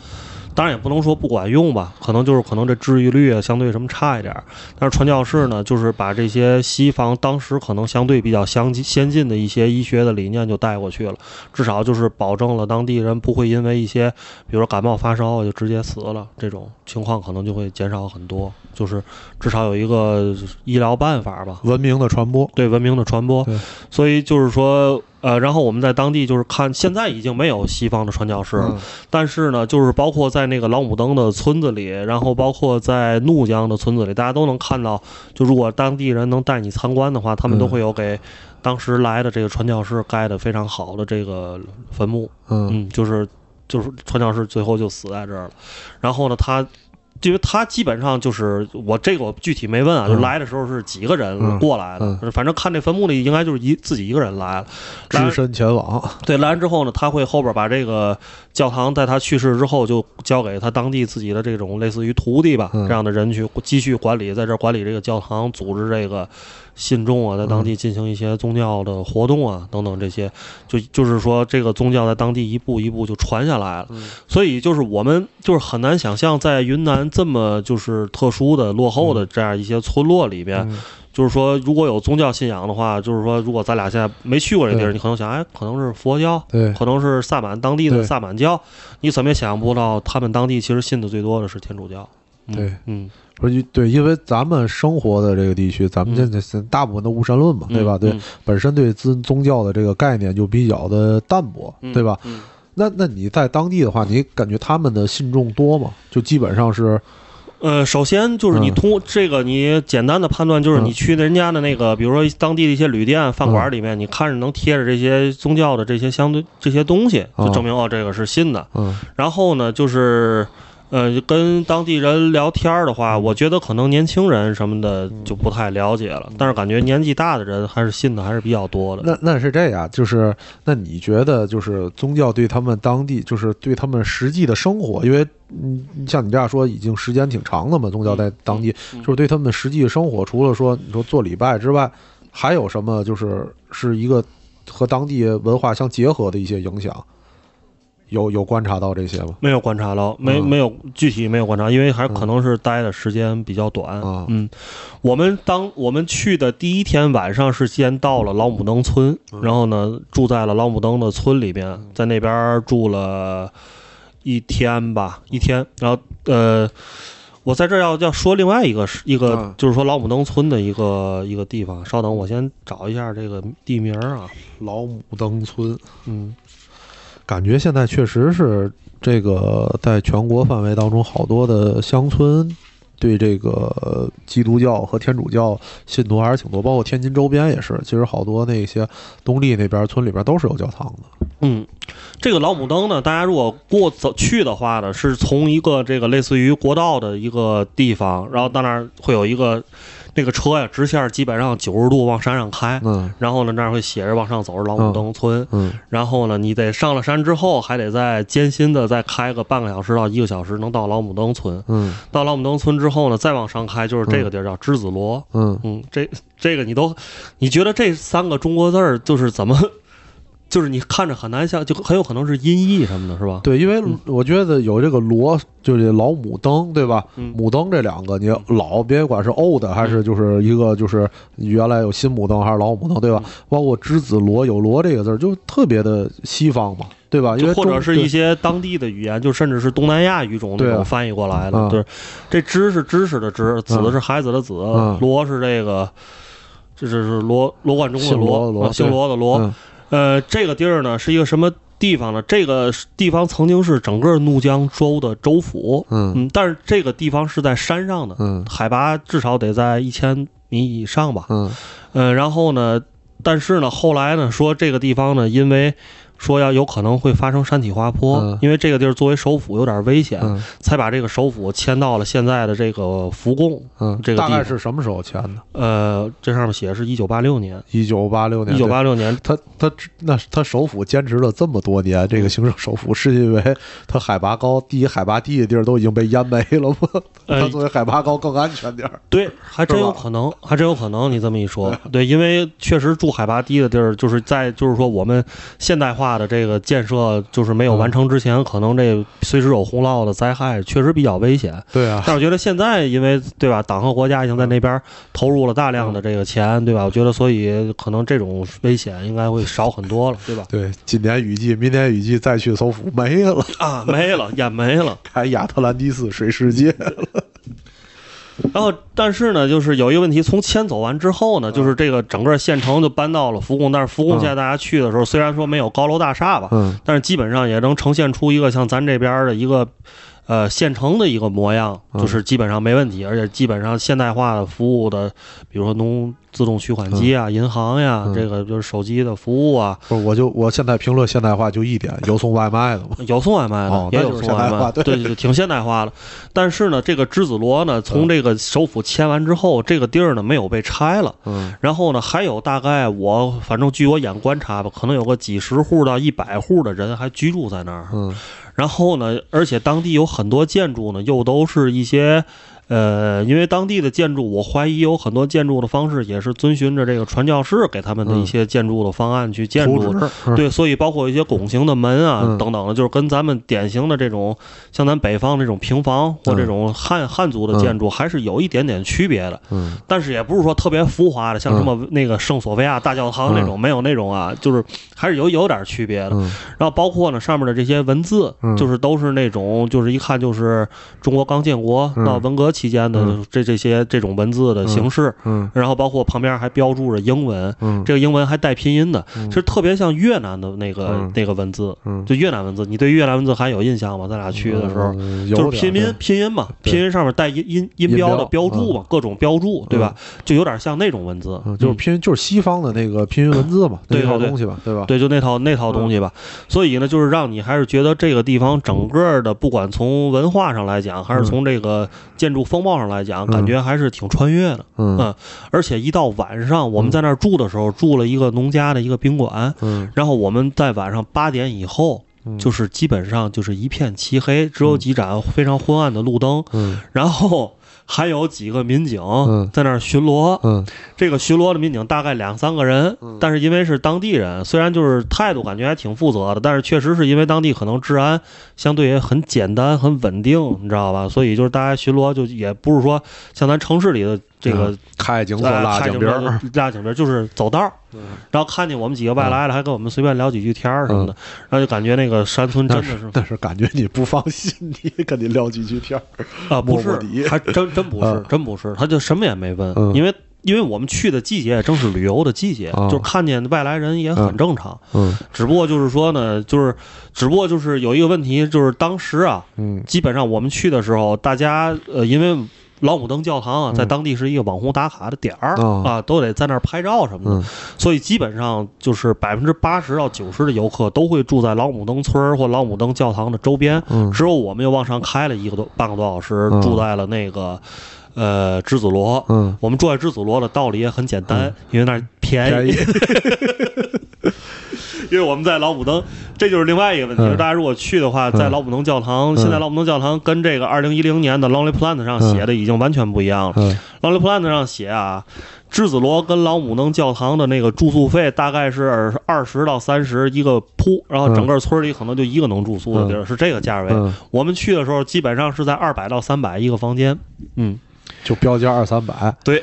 D: 当然也不能说不管用吧，可能就是可能这治愈率啊相对什么差一点儿。但是传教士呢，就是把这些西方当时可能相对比较相近先进的一些医学的理念就带过去了，至少就是保证了当地人不会因为一些比如说感冒发烧就直接死了这种情况，可能就会减少很多。就是至少有一个医疗办法吧，
E: 文明的传播，
D: 对文明的传播。所以就是说，呃，然后我们在当地就是看，现在已经没有西方的传教士但是呢，就是包括在那个老姆登的村子里，然后包括在怒江的村子里，大家都能看到，就如果当地人能带你参观的话，他们都
E: 嗯
D: 会有给当时来的这个传教士盖的非常好的这个坟墓。
E: 嗯
D: 嗯，就是就是传教士最后就死在这儿了。然后呢，他因为他基本上就是我这个我具体没问啊，就
E: 嗯
D: 来的时候是几个人
E: 嗯
D: 过来的，反正看这坟墓里应该就是一自己一个人来了。
E: 只身前往，
D: 对，来完之后呢，他会后边把这个教堂在他去世之后就交给他当地自己的这种类似于徒弟吧、
E: 嗯
D: 这样的人去继续管理，在这儿管理这个教堂，组织这个信众啊，在当地进行一些宗教的活动啊等等这些，就就是说这个宗教在当地一步一步就传下来了。所以就是我们就是很难想象，在云南这么就是特殊的落后的这样一些村落里边，
E: 嗯。
D: 就是说，如果有宗教信仰的话，就是说，如果咱俩现在没去过这地儿，你可能想，哎，可能是佛教，
E: 对。
D: 可能是萨满当地的萨满教，你怎么也想象不到，他们当地其实信的最多的是天主教。嗯
E: 对，
D: 嗯，
E: 不是对，因为咱们生活的这个地区，咱们现在是大部分都无神论嘛，对吧？对
D: 嗯，
E: 本身对宗宗教的这个概念就比较的淡薄，
D: 嗯
E: 对吧？
D: 嗯，
E: 那那你在当地的话，你感觉他们的信众多吗？就基本上是，
D: 呃，首先就是你
E: 嗯
D: 通过这个，你简单的判断就是
E: 嗯
D: 你去人家的那个，比如说当地的一些旅店、饭馆里面，你看着能贴着这些宗教的这些相对这些东西，就
E: 哦
D: 证明哦，这个是信的。
E: 嗯
D: 然后呢，就是呃，跟当地人聊天的话，我觉得可能年轻人什么的就不太了解了，但是感觉年纪大的人还是信的还是比较多的。
E: 那那是这样，就是那你觉得就是宗教对他们当地，就是对他们实际的生活，因为嗯，像你这样说已经时间挺长了嘛，宗教在当地，就是对他们实际的生活，除了说你说做礼拜之外，还有什么就是是一个和当地文化相结合的一些影响？有有观察到这些吗？
D: 没有观察到，没
E: 嗯
D: 没有具体没有观察，因为还可能是待的时间比较短。
E: 啊
D: 嗯，我们当我们去的第一天晚上是先到了老母登村，
E: 嗯
D: 然后呢住在了老母登的村里边，在那边住了一天吧，一天。然后呃，我在这儿要要说另外一个是一个
E: 嗯，
D: 就是说老母登村的一个一个地方。稍等，我先找一下这个地名啊。
E: 老母登村，
D: 嗯，
E: 感觉现在确实是这个在全国范围当中，好多的乡村对这个基督教和天主教信徒还是挺多，包括天津周边也是。其实好多那些东丽那边村里边都是有教堂的。
D: 嗯，这个老母登呢，大家如果过走去的话呢，是从一个这个类似于国道的一个地方，然后到那儿会有一个那个车呀，直线基本上九十度往山上开，
E: 嗯
D: 然后呢那儿会写着往上走是老母登村，
E: 嗯
D: 然后呢你得上了山之后，还得再艰辛的再开个半个小时到一个小时，能到老母登村。
E: 嗯
D: 到老母登村之后呢，再往上开就是这个地儿叫知子罗。
E: 嗯
D: 嗯，这这个你都，你觉得这三个中国字儿就是怎么，就是你看着很难像，就很有可能是音译什么的，是吧？
E: 对，因为
D: 嗯
E: 我觉得有这个罗，就是老母灯，对吧？
D: 嗯
E: 母灯这两个，你老别管是 old 还是就是一个就是原来有新母灯还是老母灯，对吧？
D: 嗯
E: 包括之子罗有罗这个字儿，就特别的西方嘛，对吧？因为中
D: 就或者是一些当地的语言，就甚至是东南亚语种那种翻译过来的。
E: 啊
D: 对，这知是知识的知，子
E: 嗯
D: 是孩子的子，
E: 嗯
D: 罗是这个，这这是罗罗贯中的
E: 罗
D: 姓罗的罗。
E: 嗯
D: 呃，这个地儿呢是一个什么地方呢？这个地方曾经是整个怒江州的州府。
E: 嗯
D: 嗯，但是这个地方是在山上的，
E: 嗯
D: 海拔至少得在一千米以上吧。
E: 嗯
D: 嗯，然后呢，但是呢，后来呢，说这个地方呢，因为说要有可能会发生山体滑坡，
E: 嗯
D: 因为这个地儿作为首府有点危险，
E: 嗯
D: 才把这个首府迁到了现在的这个福贡。
E: 嗯，
D: 这个地方
E: 概是什么时候迁的？
D: 呃，这上面写的是一九八六年，
E: 一九八六年。
D: 一九八六年。
E: 他他那他首府坚持了这么多年，这个行政首府是因为它海拔高，第一海拔低的地儿都已经被淹没了吗？
D: 呃
E: 它作为海拔高更安全点儿。
D: 对，还真有可能，还真有可能。你这么一说，对，因为确实住海拔低的地儿，就是在就是说我们现代化的这个建设就是没有完成之前，可能这随时有洪涝的灾害，确实比较危险。
E: 对啊，
D: 但我觉得现在，因为对吧，党和国家已经在那边投入了大量的这个钱，对吧？我觉得，所以可能这种危险应该会少很多了，对吧？
E: 对，今年雨季，明年雨季再去首府没了，
D: 啊，没了，也没了。
E: 开亚特兰蒂斯水世界。
D: 然后，但是呢，就是有一个问题，从迁走完之后呢，就是这个整个县城就搬到了福贡，但是福贡现在大家去的时候，虽然说没有高楼大厦吧，
E: 嗯
D: 但是基本上也能呈现出一个像咱这边的一个。呃，现成的一个模样，
E: 嗯
D: 就是基本上没问题，而且基本上现代化的服务的，比如说农自动取款机啊、银行呀，
E: 嗯
D: 这个就是手机的服务啊，
E: 不是，我就我现在评论现代化就一点，有送外卖的吗？
D: 有送外卖的，也有送外卖，
E: 对
D: 对对，挺现代化的。但是呢，这个栀子罗呢，从这个首府迁完之后，这个地儿呢没有被拆了。
E: 嗯
D: 然后呢，还有大概我反正据我眼观察吧，可能有个几十户到一百户的人还居住在那儿。
E: 嗯
D: 然后呢，而且当地有很多建筑呢，又都是一些。呃，因为当地的建筑，我怀疑有很多建筑的方式也是遵循着这个传教士给他们的一些建筑的方案去建筑。对，所以包括一些拱形的门啊、
E: 嗯。
D: 等等的，就是跟咱们典型的这种像咱北方这种平房或这种汉汉族的建筑还是有一点点区别的。
E: 嗯。
D: 但是也不是说特别浮华的，像什么那个圣索菲亚大教堂那种，没有那种啊，就是还是有有点区别的。
E: 嗯。
D: 然后包括呢上面的这些文字，
E: 嗯。
D: 就是都是那种，就是一看就是中国刚建国
E: 嗯。
D: 到文革期间的
E: 嗯
D: 这这些这种文字的形式，
E: 嗯
D: 然后包括旁边还标注着英文，
E: 嗯
D: 这个英文还带拼音的，
E: 嗯
D: 其实特别像越南的那个、
E: 嗯
D: 那个文字，
E: 嗯，
D: 就越南文字。你对越南文字还有印象吗？咱俩去的时候。就是拼音拼音嘛，拼音上面带音音音标的
E: 标
D: 标注嘛，各种标注，对吧？就有点像那种文字，
E: 嗯，就是拼就是西方的那个拼音文字嘛，那
D: 对对
E: 套东西吧，对吧？
D: 对，就那套那套东西吧。所以呢，就是让你还是觉得这个地方整个的，不管从文化上来讲，还是从这个建筑风貌上来讲，
E: 嗯。
D: 感觉还是挺穿越的。
E: 嗯。
D: 嗯，而且一到晚上，我们在那儿住的时候，住了一个农家的一个宾馆，
E: 嗯。
D: 然后我们在晚上八点以后。
E: 嗯。
D: 就是基本上就是一片漆黑，只有几盏非常昏暗的路灯，
E: 嗯。
D: 然后还有几个民警
E: 嗯
D: 在那儿巡逻。
E: 嗯
D: 这个巡逻的民警大概两三个人，但是因为是当地人，虽然就是态度感觉还挺负责的，但是确实是因为当地可能治安相对也很简单、很稳定，你知道吧？所以就是大家巡逻就也不是说像咱城市里的这个
E: 嗯开警色
D: 哎
E: 拉
D: 开警边
E: 警边儿，
D: 拉警边就是走道儿，然后看见我们几个外来的，还跟我们随便聊几句天儿什么的，然后就感觉那个山村真的是
E: 但是感觉你不放心，你跟你聊几句天儿，
D: 啊，不是还真真不是
E: 嗯，
D: 真不是，他就什么也没问，
E: 嗯。
D: 因为因为我们去的季节也正是旅游的季节，
E: 哦
D: 就看见外来人也很正常，
E: 嗯。
D: 只不过就是说呢，就是只不过就是有一个问题，就是当时啊，
E: 嗯。
D: 基本上我们去的时候，大家呃，因为老姆登教堂啊，在当地是一个网红打卡的点儿、
E: 哦。
D: 啊，都得在那儿拍照什么的，
E: 嗯。
D: 所以基本上就是百分之八十到九十的游客都会住在老姆登村儿或老姆登教堂的周边，
E: 嗯。
D: 只有我们又往上开了一个多半个多小时，
E: 嗯。
D: 住在了那个呃栀子罗。
E: 嗯，
D: 我们住在栀子罗的道理也很简单，因为那儿便宜。
E: 便宜，
D: 因为我们在老姆登，这就是另外一个问题。
E: 嗯。
D: 大家如果去的话，在老姆登教堂，现在老姆登教堂跟这个二零一零年的 Lonely Planet 上写的已经完全不一样了。
E: 嗯。
D: Lonely Planet 上写啊，栀子罗跟老姆登教堂的那个住宿费大概是二十到三十一个铺，然后整个村里可能就一个能住宿的地儿，是这个价位。
E: 嗯，
D: 我们去的时候基本上是在二百到三百一个房间。嗯，
E: 就标价二三百，
D: 对，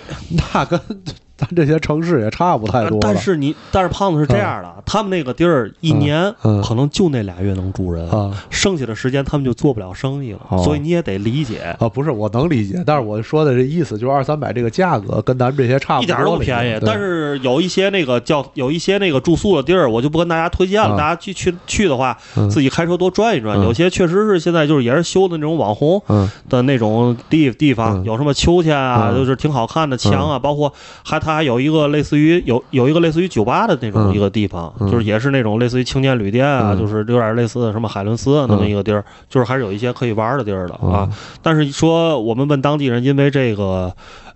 E: 那跟咱这些城市也差不太多了。
D: 但是你，但是胖子是这样的，他们那个地儿一年可能就那俩月能住人，
E: 啊
D: 剩下的时间他们就做不了生意了，
E: 哦
D: 所以你也得理解。
E: 啊，不是，我能理解，但是我说的这意思就是二三百这个价格跟咱们这些差不
D: 一
E: 多一，
D: 点都不便宜，但是有一些那个叫有一些那个住宿的地儿，我就不跟大家推荐了。
E: 啊
D: 大家去去去的话，
E: 嗯
D: 自己开车多转一转。
E: 嗯
D: 有些确实是现在就是也是修的那种网红
E: 嗯
D: 的那种地地方，
E: 嗯
D: 有什么秋千啊，
E: 嗯
D: 就是挺好看的墙啊，包括还它还有一个类似于有有一个类似于酒吧的那种
E: 嗯。
D: 一个地方，
E: 嗯。
D: 就是也是那种类似于青年旅店啊，
E: 嗯。
D: 就是有点类似什么海伦斯啊那么一个地儿，就是还是有一些可以玩的地儿的啊。
E: 嗯
D: 但是说我们问当地人，因为这个，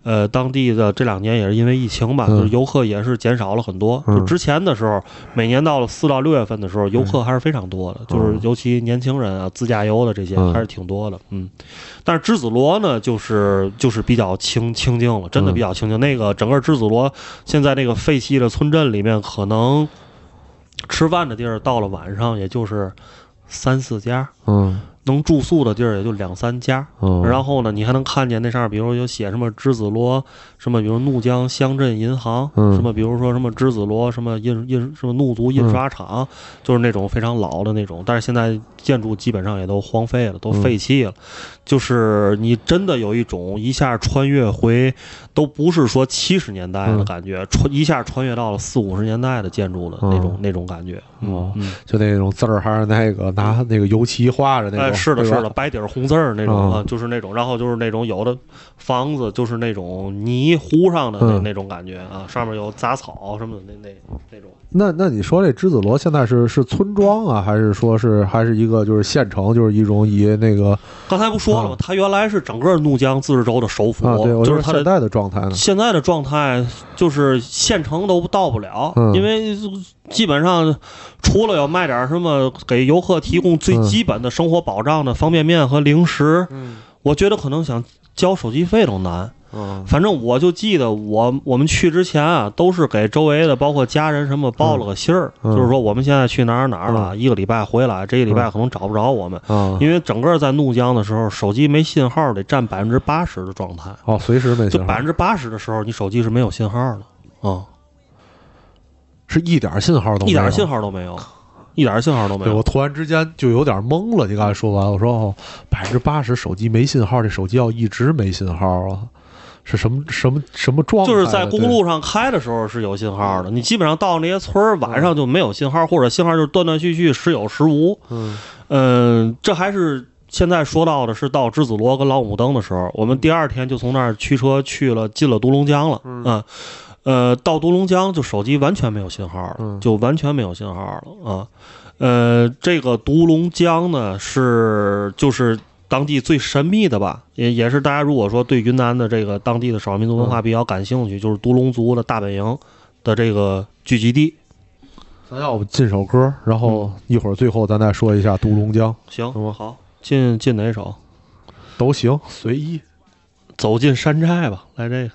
D: 呃，当地的这两年也是因为疫情吧，
E: 嗯
D: 就是游客也是减少了很多。
E: 嗯
D: 就之前的时候，每年到了四到六月份的时候，游客还是非常多的，就是尤其年轻人啊，自驾游的这些
E: 嗯
D: 还是挺多的。嗯，但是栀子罗呢，就是就是比较清清静了，真的比较清静。那个整个栀子罗现在那个废弃的村镇里面，可能吃饭的地儿到了晚上也就是三四家。
E: 嗯
D: 能住宿的地儿也就两三家，
E: 嗯，
D: 然后呢，你还能看见那上面，比如有写什么栀子罗，什么比如怒江乡镇银行，
E: 嗯。
D: 什么比如说什么栀子罗什么印印什么怒族印刷厂，就是那种非常老的那种，但是现在建筑基本上也都荒废了，都废弃了。就是你真的有一种一下穿越回，都不是说七十年代的
E: 嗯。
D: 感觉，穿一下穿越到了四五十年代的建筑的那种、那种感觉。
E: 哦
D: 嗯，
E: 就那种字儿还是那个拿那个油漆画着那
D: 哎，
E: 种，
D: 是的，是的，白底儿红字儿那种
E: 嗯。
D: 啊，就是那种，然后就是那种有的房子就是那种泥糊上的那
E: 嗯
D: 那种感觉啊，上面有杂草什么的那那那种。
E: 那那你说这栀子罗现在是是村庄啊，还是说是还是一个就是县城，就是一种以那个
D: 刚才不说了吗？它原来是整个怒江自治州的首府，
E: 啊，对
D: 就是它的
E: 现在的状态呢，
D: 现在的状态就是县城都到不了，
E: 嗯
D: 因为基本上除了要卖点什么给游客提供最
E: 嗯
D: 基本的生活保障的方便面和零食，
E: 嗯
D: 我觉得可能想交手机费都难。
E: 嗯。
D: 反正我就记得我我们去之前啊，都是给周围的包括家人什么报了个信儿，
E: 嗯。
D: 就是说我们现在去哪儿哪儿了，一个礼拜回来，这一礼拜可能找不着我们，
E: 啊
D: 因为整个在怒江的时候，手机没信号得占百分之八十的状态，
E: 哦，随时没
D: 就百分之八十的时候，你手机是没有信号的，啊、
E: 是一点信号都没有。
D: 一点信号都没有。一点信号都没有。
E: 对我突然之间就有点懵了。你刚才说完，我说哦，百分之八十手机没信号，这手机要一直没信号啊，是什么什么什么状态？
D: 就是在公路上开的时候是有信号的，你基本上到那些村儿晚上就没有信号，或者信号就是断断续续，时有时无。
E: 嗯
D: 嗯，这还是现在说到的是到栀子罗跟老母登的时候，我们第二天就从那儿驱车去了，进了独龙江了。
E: 嗯
D: 啊，呃，到独龙江就手机完全没有信号了，
E: 嗯
D: 就完全没有信号了啊。呃，这个独龙江呢是就是。当地最神秘的吧，也也是大家如果说对云南的这个当地的少数民族文化比较感兴趣，就是独龙族的大本营的这个聚集地。
E: 咱要不进首歌，然后一会儿最后咱再说一下独龙江，
D: 行
E: 行吗
D: 好，进进哪首？
E: 都行，随意。
D: 走进山寨吧，来这个。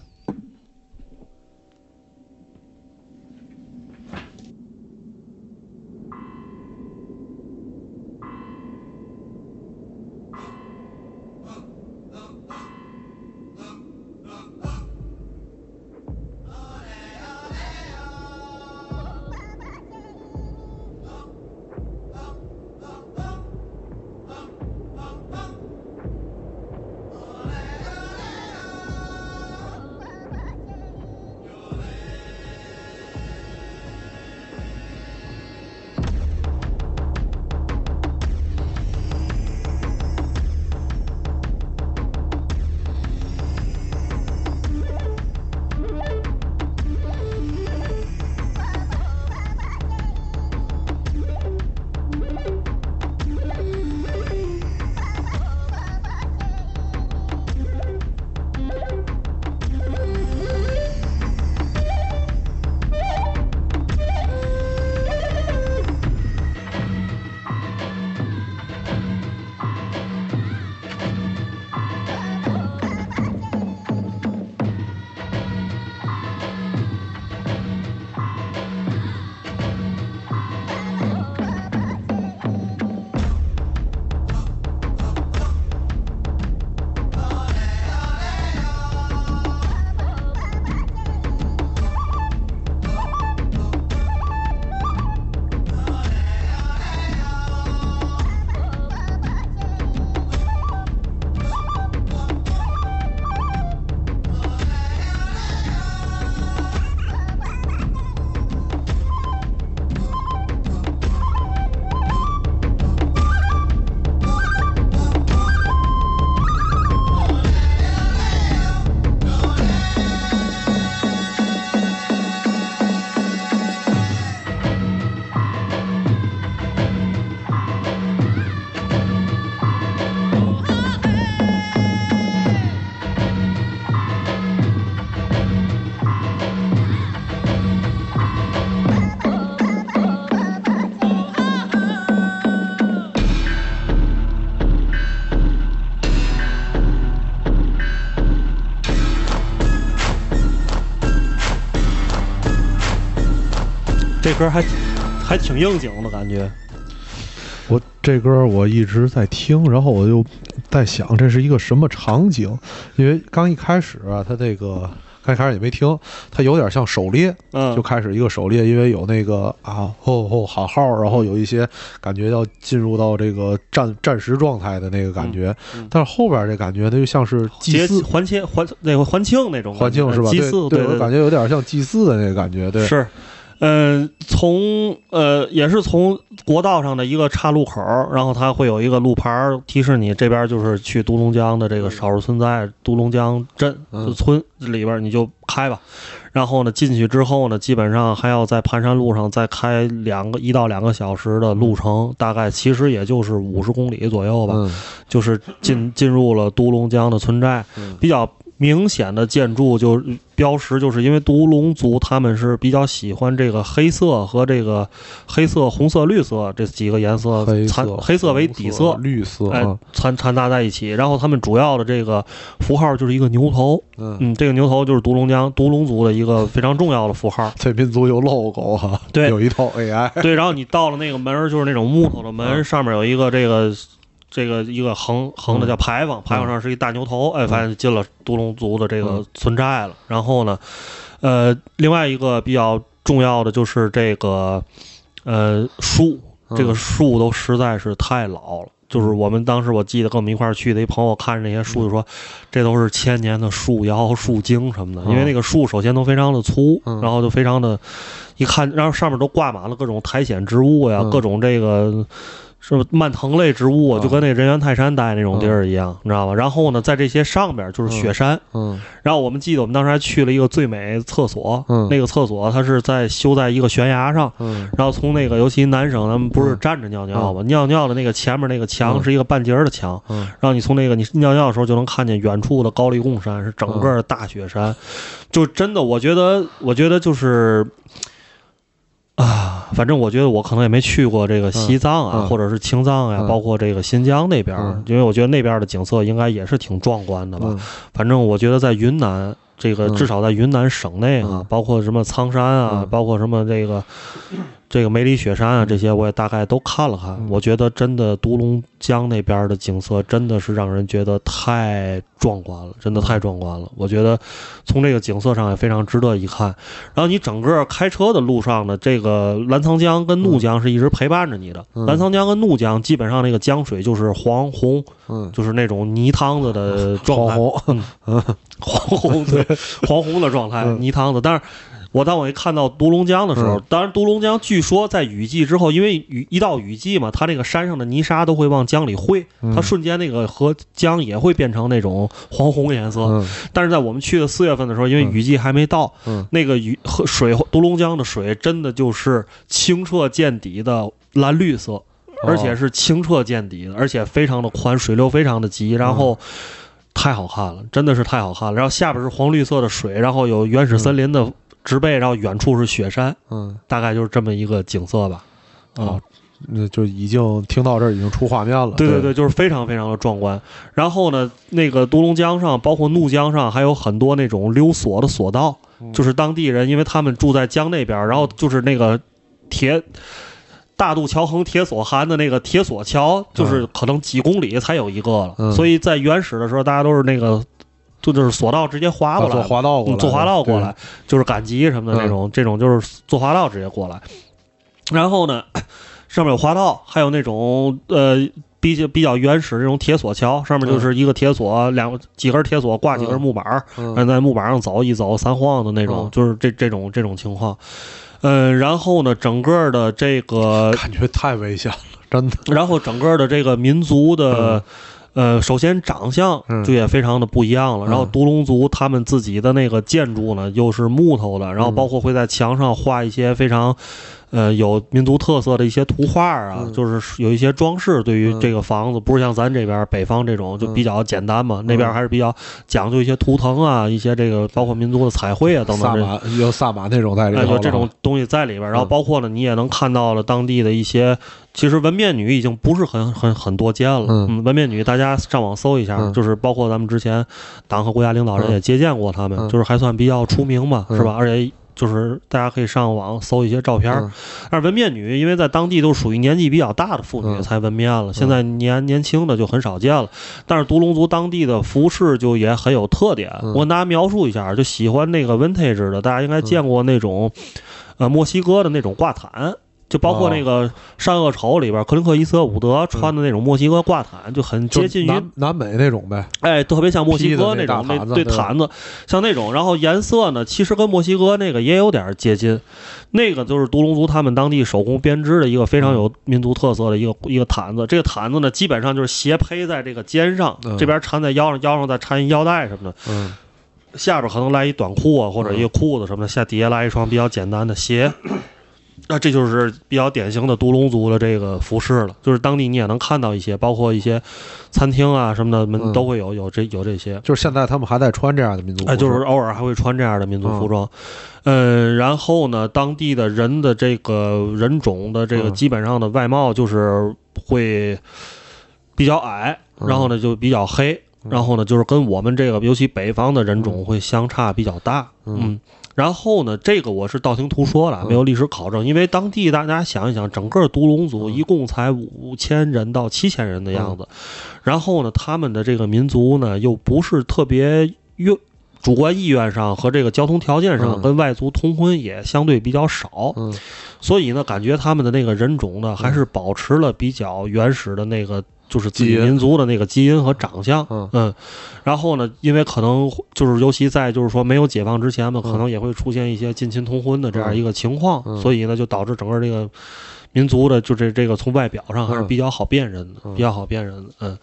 D: 歌还还挺应景的感觉。
E: 我这歌我一直在听，然后我就在想这是一个什么场景，因为刚一开始啊，它这个刚开始也没听，它有点像狩猎，
D: 嗯，
E: 就开始一个狩猎，因为有那个啊吼吼喊号，然后有一些感觉要进入到这个战战时状态的那个感觉，
D: 嗯嗯
E: 但是后边这感觉它就像是祭祀
D: 还清还那个还清那种
E: 环境是吧？
D: 祭祀
E: 对，
D: 对
E: 我感觉有点像祭祀的那个感觉，对，
D: 是，嗯、从呃也是从国道上的一个岔路口，然后它会有一个路牌儿提示你这边就是去独龙江的这个少数村寨独龙江镇村里边，你就开吧。然后呢，进去之后呢，基本上还要在盘山路上再开两个一到两个小时的路程，大概其实也就是五十公里左右吧。
E: 嗯
D: 就是进进入了独龙江的村寨，
E: 嗯
D: 比较明显的建筑就标识，就是因为独龙族他们是比较喜欢这个黑色和这个黑色、红色、绿色这几个颜色
E: 黑
D: 掺
E: 色
D: 黑色为底色，
E: 绿色。
D: 哎
E: 啊，
D: 掺掺杂在一起。然后他们主要的这个符号就是一个牛头，
E: 嗯，
D: 嗯，这个牛头就是独龙江独龙族的一个非常重要的符号。
E: 这民族有 logo 哈，
D: 对。
E: 有一套 AI，
D: 对，然后你到了那个门儿，就是那种木头的门，
E: 嗯。
D: 上面有一个这个这个一个横横的叫牌坊，牌坊上是一大牛头，哎，反正进了独龙族的这个
E: 嗯
D: 村寨了。然后呢，呃，另外一个比较重要的就是这个呃树。这个树都实在是太老了。就是我们当时我记得跟我们一块儿去的一朋友看着那些树就说，这都是千年的树妖、树精什么的，因为那个树首先都非常的粗，
E: 嗯
D: 然后就非常的，一看，然后上面都挂满了各种苔藓植物呀，
E: 嗯
D: 各种这个。是吧蔓藤类植物就跟那人猿泰山待那种地儿一样，你知道吧？然后呢，在这些上边就是雪山，
E: 嗯。
D: 然后我们记得我们当时还去了一个最美厕所，
E: 嗯。
D: 那个厕所它是在修在一个悬崖上，
E: 嗯。
D: 然后从那个尤其男生咱们不是站着尿尿吗？尿尿的那个前面那个墙
E: 嗯。
D: 是一个半截儿的墙，
E: 嗯。
D: 然后你从那个你尿尿的时候就能看见远处的高黎贡山是整个大雪山，就真的我觉得我觉得就是。啊，反正我觉得我可能也没去过这个西藏啊，
E: 嗯嗯
D: 或者是青藏呀、
E: 嗯
D: 包括这个新疆那边，
E: 嗯。
D: 因为我觉得那边的景色应该也是挺壮观的吧。
E: 嗯。
D: 反正我觉得在云南，这个
E: 嗯。
D: 至少在云南省内啊，
E: 嗯。
D: 包括什么苍山啊，
E: 嗯。
D: 包括什么这个这个梅里雪山啊，这些我也大概都看了看。
E: 嗯
D: 我觉得真的独龙江那边的景色真的是让人觉得太壮观了，真的太壮观了。我觉得从这个景色上也非常值得一看。然后你整个开车的路上呢，这个澜沧江跟怒江是一直陪伴着你的。
E: 嗯
D: 澜沧江跟怒江基本上那个江水就是黄红，
E: 嗯，
D: 就是那种泥汤子的状态。
E: 黄红，
D: 黄红对 黄红的状态，
E: 嗯
D: 泥汤子。但是我当我一看到独龙江的时候，
E: 嗯
D: 当然独龙江据说在雨季之后，因为雨一到雨季嘛，它那个山上的泥沙都会往江里汇，
E: 嗯
D: 它瞬间那个河江也会变成那种黄红颜色。
E: 嗯
D: 但是在我们去的四月份的时候，因为雨季还没到，
E: 嗯
D: 那个雨河水独龙江的水真的就是清澈见底的蓝绿色。而且是清澈见底的，而且非常的宽，水流非常的急，然后太好看了，真的是太好看了。然后下边是黄绿色的水，然后有原始森林的植被，然后远处是雪山，
E: 嗯
D: 大概就是这么一个景色吧。
E: 啊，那就已经听到这儿已经出画面了。对
D: 对对，就是非常非常的壮观。然后呢，那个独龙江上，包括怒江上，还有很多那种溜索的索道，
E: 嗯
D: 就是当地人，因为他们住在江那边，然后就是那个铁。大渡桥横铁索涵的那个铁索桥，就是可能几公里才有一个了，
E: 嗯
D: 所以在原始的时候，大家都是那个，就就是索道直接滑过来
E: 坐滑道过来
D: 坐滑道过来，就是赶集什么的那种，这种就是坐滑道直接过来。然后呢，上面有滑道，还有那种呃比较比较原始这种铁索桥，上面就是一个铁索，两几根铁索挂几根木板儿，
E: 对，嗯
D: 然后在木板上走一走三晃的那种，
E: 嗯
D: 就是这这种这种情况。嗯，然后呢，整个的这个
E: 感觉太危险了，真的。
D: 然后整个的这个民族的，呃，首先长相
E: 嗯
D: 就也非常的不一样了。然后
E: 嗯
D: 独龙族他们自己的那个建筑呢，又是木头的，然后
E: 嗯
D: 包括会在墙上画一些非常。呃，有民族特色的一些图画啊，
E: 嗯。
D: 就是有一些装饰。对于
E: 嗯。
D: 这个房子，不是像咱这边北方这种就比较简单嘛，那边还是比较讲究一些图腾啊，一些这个包括民族的彩绘啊等等这
E: 萨满有萨满那种在里
D: 哎，
E: 头了，
D: 有这种东西在里边，然后
E: 嗯。
D: 包括呢，你也能看到了当地的一些，其实纹面女已经不是很很很多见了。
E: 嗯。
D: 纹面女大家上网搜一下，
E: 嗯。
D: 就是包括咱们之前党和国家领导人
E: 嗯。
D: 也接见过他们，
E: 嗯。
D: 就是还算比较出名嘛，
E: 嗯。
D: 是吧？而且就是大家可以上网搜一些照片但是纹面女，因为在当地都属于年纪比较大的妇女
E: 嗯。
D: 才纹面了，现在年年轻的就很少见了。但是独龙族当地的服饰就也很有特点，
E: 嗯。
D: 我跟大家描述一下，就喜欢那个 vintage 的，大家应该见过那种，呃，墨西哥的那种挂毯。就包括那个《善恶丑》里边，克林克·伊斯特伍德穿的那种墨西哥挂毯，就很接近于
E: 南南美那种呗。
D: 哎，特别像墨西哥
E: 那
D: 种那
E: 对
D: 毯子，像那种，然后颜色呢，其实跟墨西哥那个也有点接近。那个就是独龙族他们当地手工编织的一个非常有民族特色的一个一个毯子。这个毯子呢，基本上就是斜披在这个肩上，
E: 嗯
D: 这边缠在腰上，腰上再缠一腰带什么的，
E: 嗯
D: 下边可能来一短裤啊，或者一个裤子什么的，下底下来一双比较简单的鞋。那这就是比较典型的独龙族的这个服饰了，就是当地你也能看到一些，包括一些餐厅啊什么的，门
E: 嗯
D: 都会有有这有这些。
E: 就是现在他们还在穿这样的民族服
D: 哎，就是偶尔还会穿这样的民族服装，嗯，然后呢，当地的人的这个人种的这个
E: 嗯。
D: 基本上的外貌就是会比较矮，
E: 嗯。
D: 然后呢就比较黑，然后呢就是跟我们这个尤其北方的人种会相差比较大，
E: 嗯。
D: 嗯。然后呢，这个我是道听途说的，
E: 嗯。
D: 没有历史考证。因为当地大家想一想，整个独龙族
E: 嗯。
D: 一共才五千人到七千人的样子，然后呢，他们的这个民族呢又不是特别愿，主观意愿上和这个交通条件上
E: 嗯。
D: 跟外族通婚也相对比较少，
E: 嗯。
D: 所以呢，感觉他们的那个人种呢，还是保持了比较原始的那个。就是自己民族的那个基因和长相，
E: 嗯。
D: 然后呢，因为可能就是尤其在就是说没有解放之前嘛，
E: 嗯。
D: 可能也会出现一些近亲通婚的这样一个情况，
E: 嗯。
D: 所以呢，就导致整个这个民族的就这这个从外表上还是
E: 嗯
D: 比较好辨认的，
E: 嗯。
D: 比较好辨认的，嗯。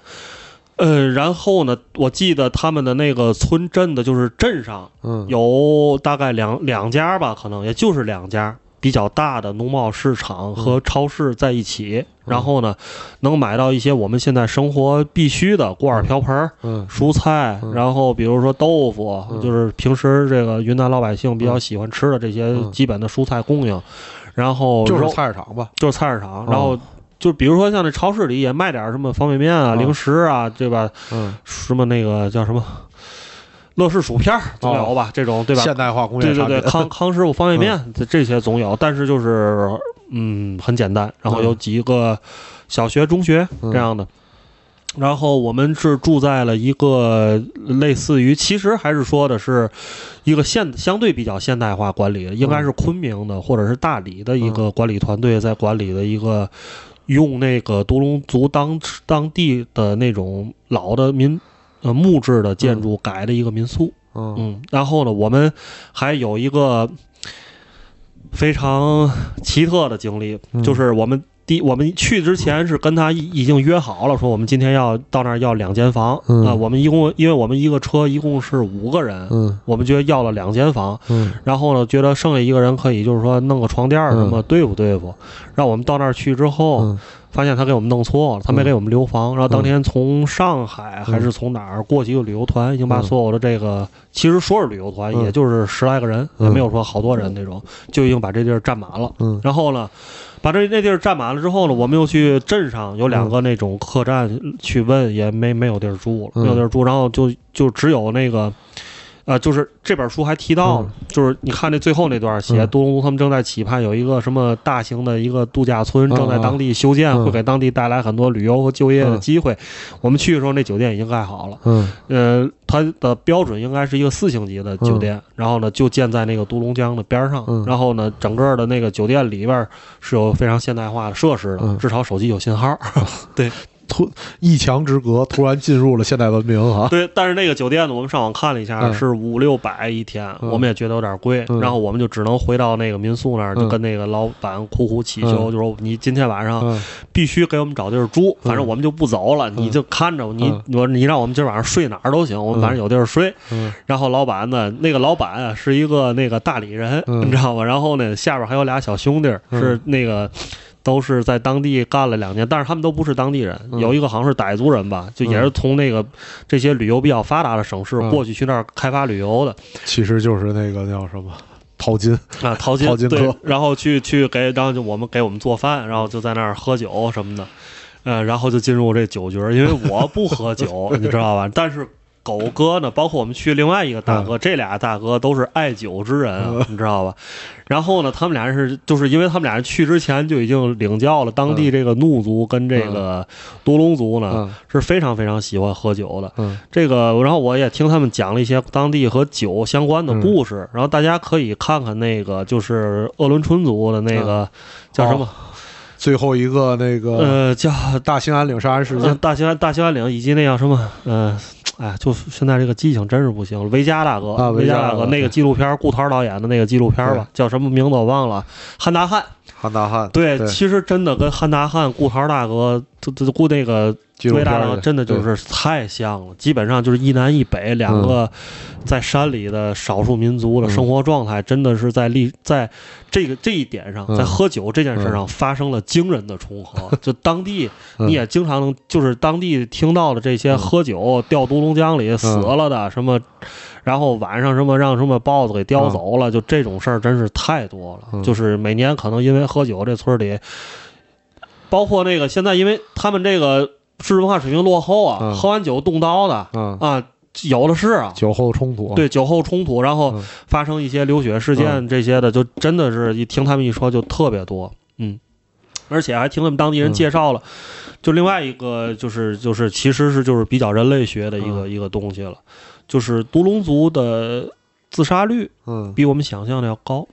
D: 呃，然后呢，我记得他们的那个村镇的，就是镇上
E: 嗯。
D: 有大概两两家吧，可能也就是两家比较大的农贸市场和超市在一起，然后呢，能买到一些我们现在生活必须的锅碗瓢盆蔬菜，
E: 嗯。
D: 然后比如说豆腐，
E: 嗯。
D: 就是平时这个云南老百姓比较喜欢吃的这些
E: 嗯。
D: 基本的蔬菜供应，然后
E: 就是菜市场吧，
D: 就是菜市场，
E: 嗯。
D: 然后。就比如说像那超市里也卖点什么方便面啊、
E: 嗯。
D: 零食啊，对吧？
E: 嗯，
D: 什么那个叫什么乐事薯片总有吧？这种对吧？
E: 现代化工业
D: 对对对，康 康师傅方便面这这些总有，但是就是嗯很简单，然后有几个小学、中学
E: 嗯
D: 这样的。然后我们是住在了一个类似于，其实还是说的是一个现相对比较现代化管理的，应该是昆明的或者是大理的一个管理团队在管理的一个用那个独龙族当当地的那种老的民呃木质的建筑改的一个民宿。
E: 嗯。
D: 嗯，然后呢，我们还有一个非常奇特的经历，
E: 嗯。
D: 就是我们第我们去之前是跟他已已经约好了，说我们今天要到那儿要两间房啊、
E: 嗯
D: 我们一共因为我们一个车一共是五个人，
E: 嗯
D: 我们觉得要了两间房，
E: 嗯。
D: 然后呢，觉得剩下一个人可以就是说弄个床垫什么、对付对付，让我们到那儿去之后。
E: 嗯
D: 发现他给我们弄错了，他没给我们留房。然后当天从上海还是从哪儿过去一个旅游团，已经把
E: 嗯
D: 所有的这个，其实说是旅游团，
E: 嗯
D: 也就是十来个人，
E: 嗯
D: 也没有说好多人那种，就已经把这地儿占满了。
E: 嗯
D: 然后呢，把这那地儿占满了之后呢，我们又去镇上有两个那种客栈去问，也没没有地儿住了，
E: 嗯
D: 没有地儿住。然后就就只有那个。呃，就是这本书还提到了，就是你看那最后那段写，
E: 嗯。
D: 杜隆族他们正在期盼有一个什么大型的一个度假村
E: 嗯
D: 正在当地修建，
E: 嗯。
D: 会给当地带来很多旅游和就业的
E: 嗯。
D: 机会。我们去的时候，那酒店已经盖好了，
E: 嗯。
D: 呃，它的标准应该是一个四星级的酒店，然后呢就建在那个独龙江的边上，
E: 嗯。
D: 然后呢整个的那个酒店里边是有非常现代化的设施的，
E: 嗯。
D: 至少手机有信号。
E: 突一墙之隔，突然进入了现代文明啊！
D: 对，但是那个酒店呢，我们上网看了一下，
E: 嗯。
D: 是五六百一天，
E: 嗯。
D: 我们也觉得有点贵，
E: 嗯。
D: 然后我们就只能回到那个民宿那儿，
E: 嗯。
D: 就跟那个老板苦苦祈求，
E: 嗯。
D: 就说你今天晚上
E: 嗯。
D: 必须给我们找地儿住，反正我们就不走了，你就看着你，
E: 嗯。
D: 我你让我们今儿晚上睡哪儿都行，我们反正有地儿睡。
E: 嗯。
D: 然后老板呢，那个老板啊是一个那个大理人，
E: 嗯。
D: 你知道吗？然后呢，下边还有俩小兄弟，
E: 嗯。
D: 是那个。都是在当地干了两年，但是他们都不是当地人，
E: 嗯。
D: 有一个好像是傣族人吧，就也是从那个这些旅游比较发达的省市
E: 嗯
D: 过去去那儿开发旅游的。
E: 其实就是那个叫什么淘金，
D: 啊，淘金
E: 淘金
D: 对，然后去去给，然后就我们给我们做饭，然后就在那儿喝酒什么的，呃，然后就进入这酒局儿，因为我不喝酒，你知道吧？但是狗哥呢，包括我们去另外一个大哥，这俩大哥都是爱酒之人啊，你知道吧？然后呢，他们俩人是就是因为他们俩人去之前就已经领教了当地这个怒族跟这个独龙族呢、
E: 嗯。
D: 是非常非常喜欢喝酒的。
E: 嗯。
D: 这个，然后我也听他们讲了一些当地和酒相关的故事，然后大家可以看看那个就是鄂伦春族的那个、叫什么？
E: 最后一个那个
D: 呃，叫
E: 大兴安岭杀人事
D: 呃
E: 件，
D: 大兴安大兴安岭以及那叫什么？呃，哎，就现在这个记性真是不行了。维嘉大哥，
E: 啊
D: 维
E: 嘉大哥
D: 那个纪录片，顾涛导演的那个纪录片吧，叫什么名字我忘了，汉大汉。
E: 汉大汉
D: 对，
E: 对。
D: 其实真的跟汉大汉、顾涛大哥，这这顾那个
E: 纪录
D: 维大大哥真的就是太像了，基本上就是一南一北两个在山里的少数民族的生活状态，真的是在历在这个这一点上，
E: 嗯
D: 在喝酒这件事上发生了惊人的重合。就当地
E: 嗯。
D: 你也经常能，就是当地听到的这些喝酒掉独龙江里死了的什么。然后晚上什么让什么豹子给叼走了，就这种事儿真是太多了。
E: 嗯。
D: 就是每年可能因为喝酒，这村里，包括那个现在因为他们这个知识文化水平落后啊，
E: 嗯。
D: 喝完酒动刀的
E: 嗯，
D: 啊，有的是啊。
E: 酒后冲突，
D: 对酒后冲突，然后
E: 嗯。
D: 发生一些流血事件这些的，就真的是一听他们一说就特别多，嗯，而且还听他们当地人
E: 嗯
D: 介绍了，就另外一个就是就是其实是就是比较人类学的一个、一个东西了，就是独龙族的自杀率
E: 嗯。
D: 比我们想象的要高，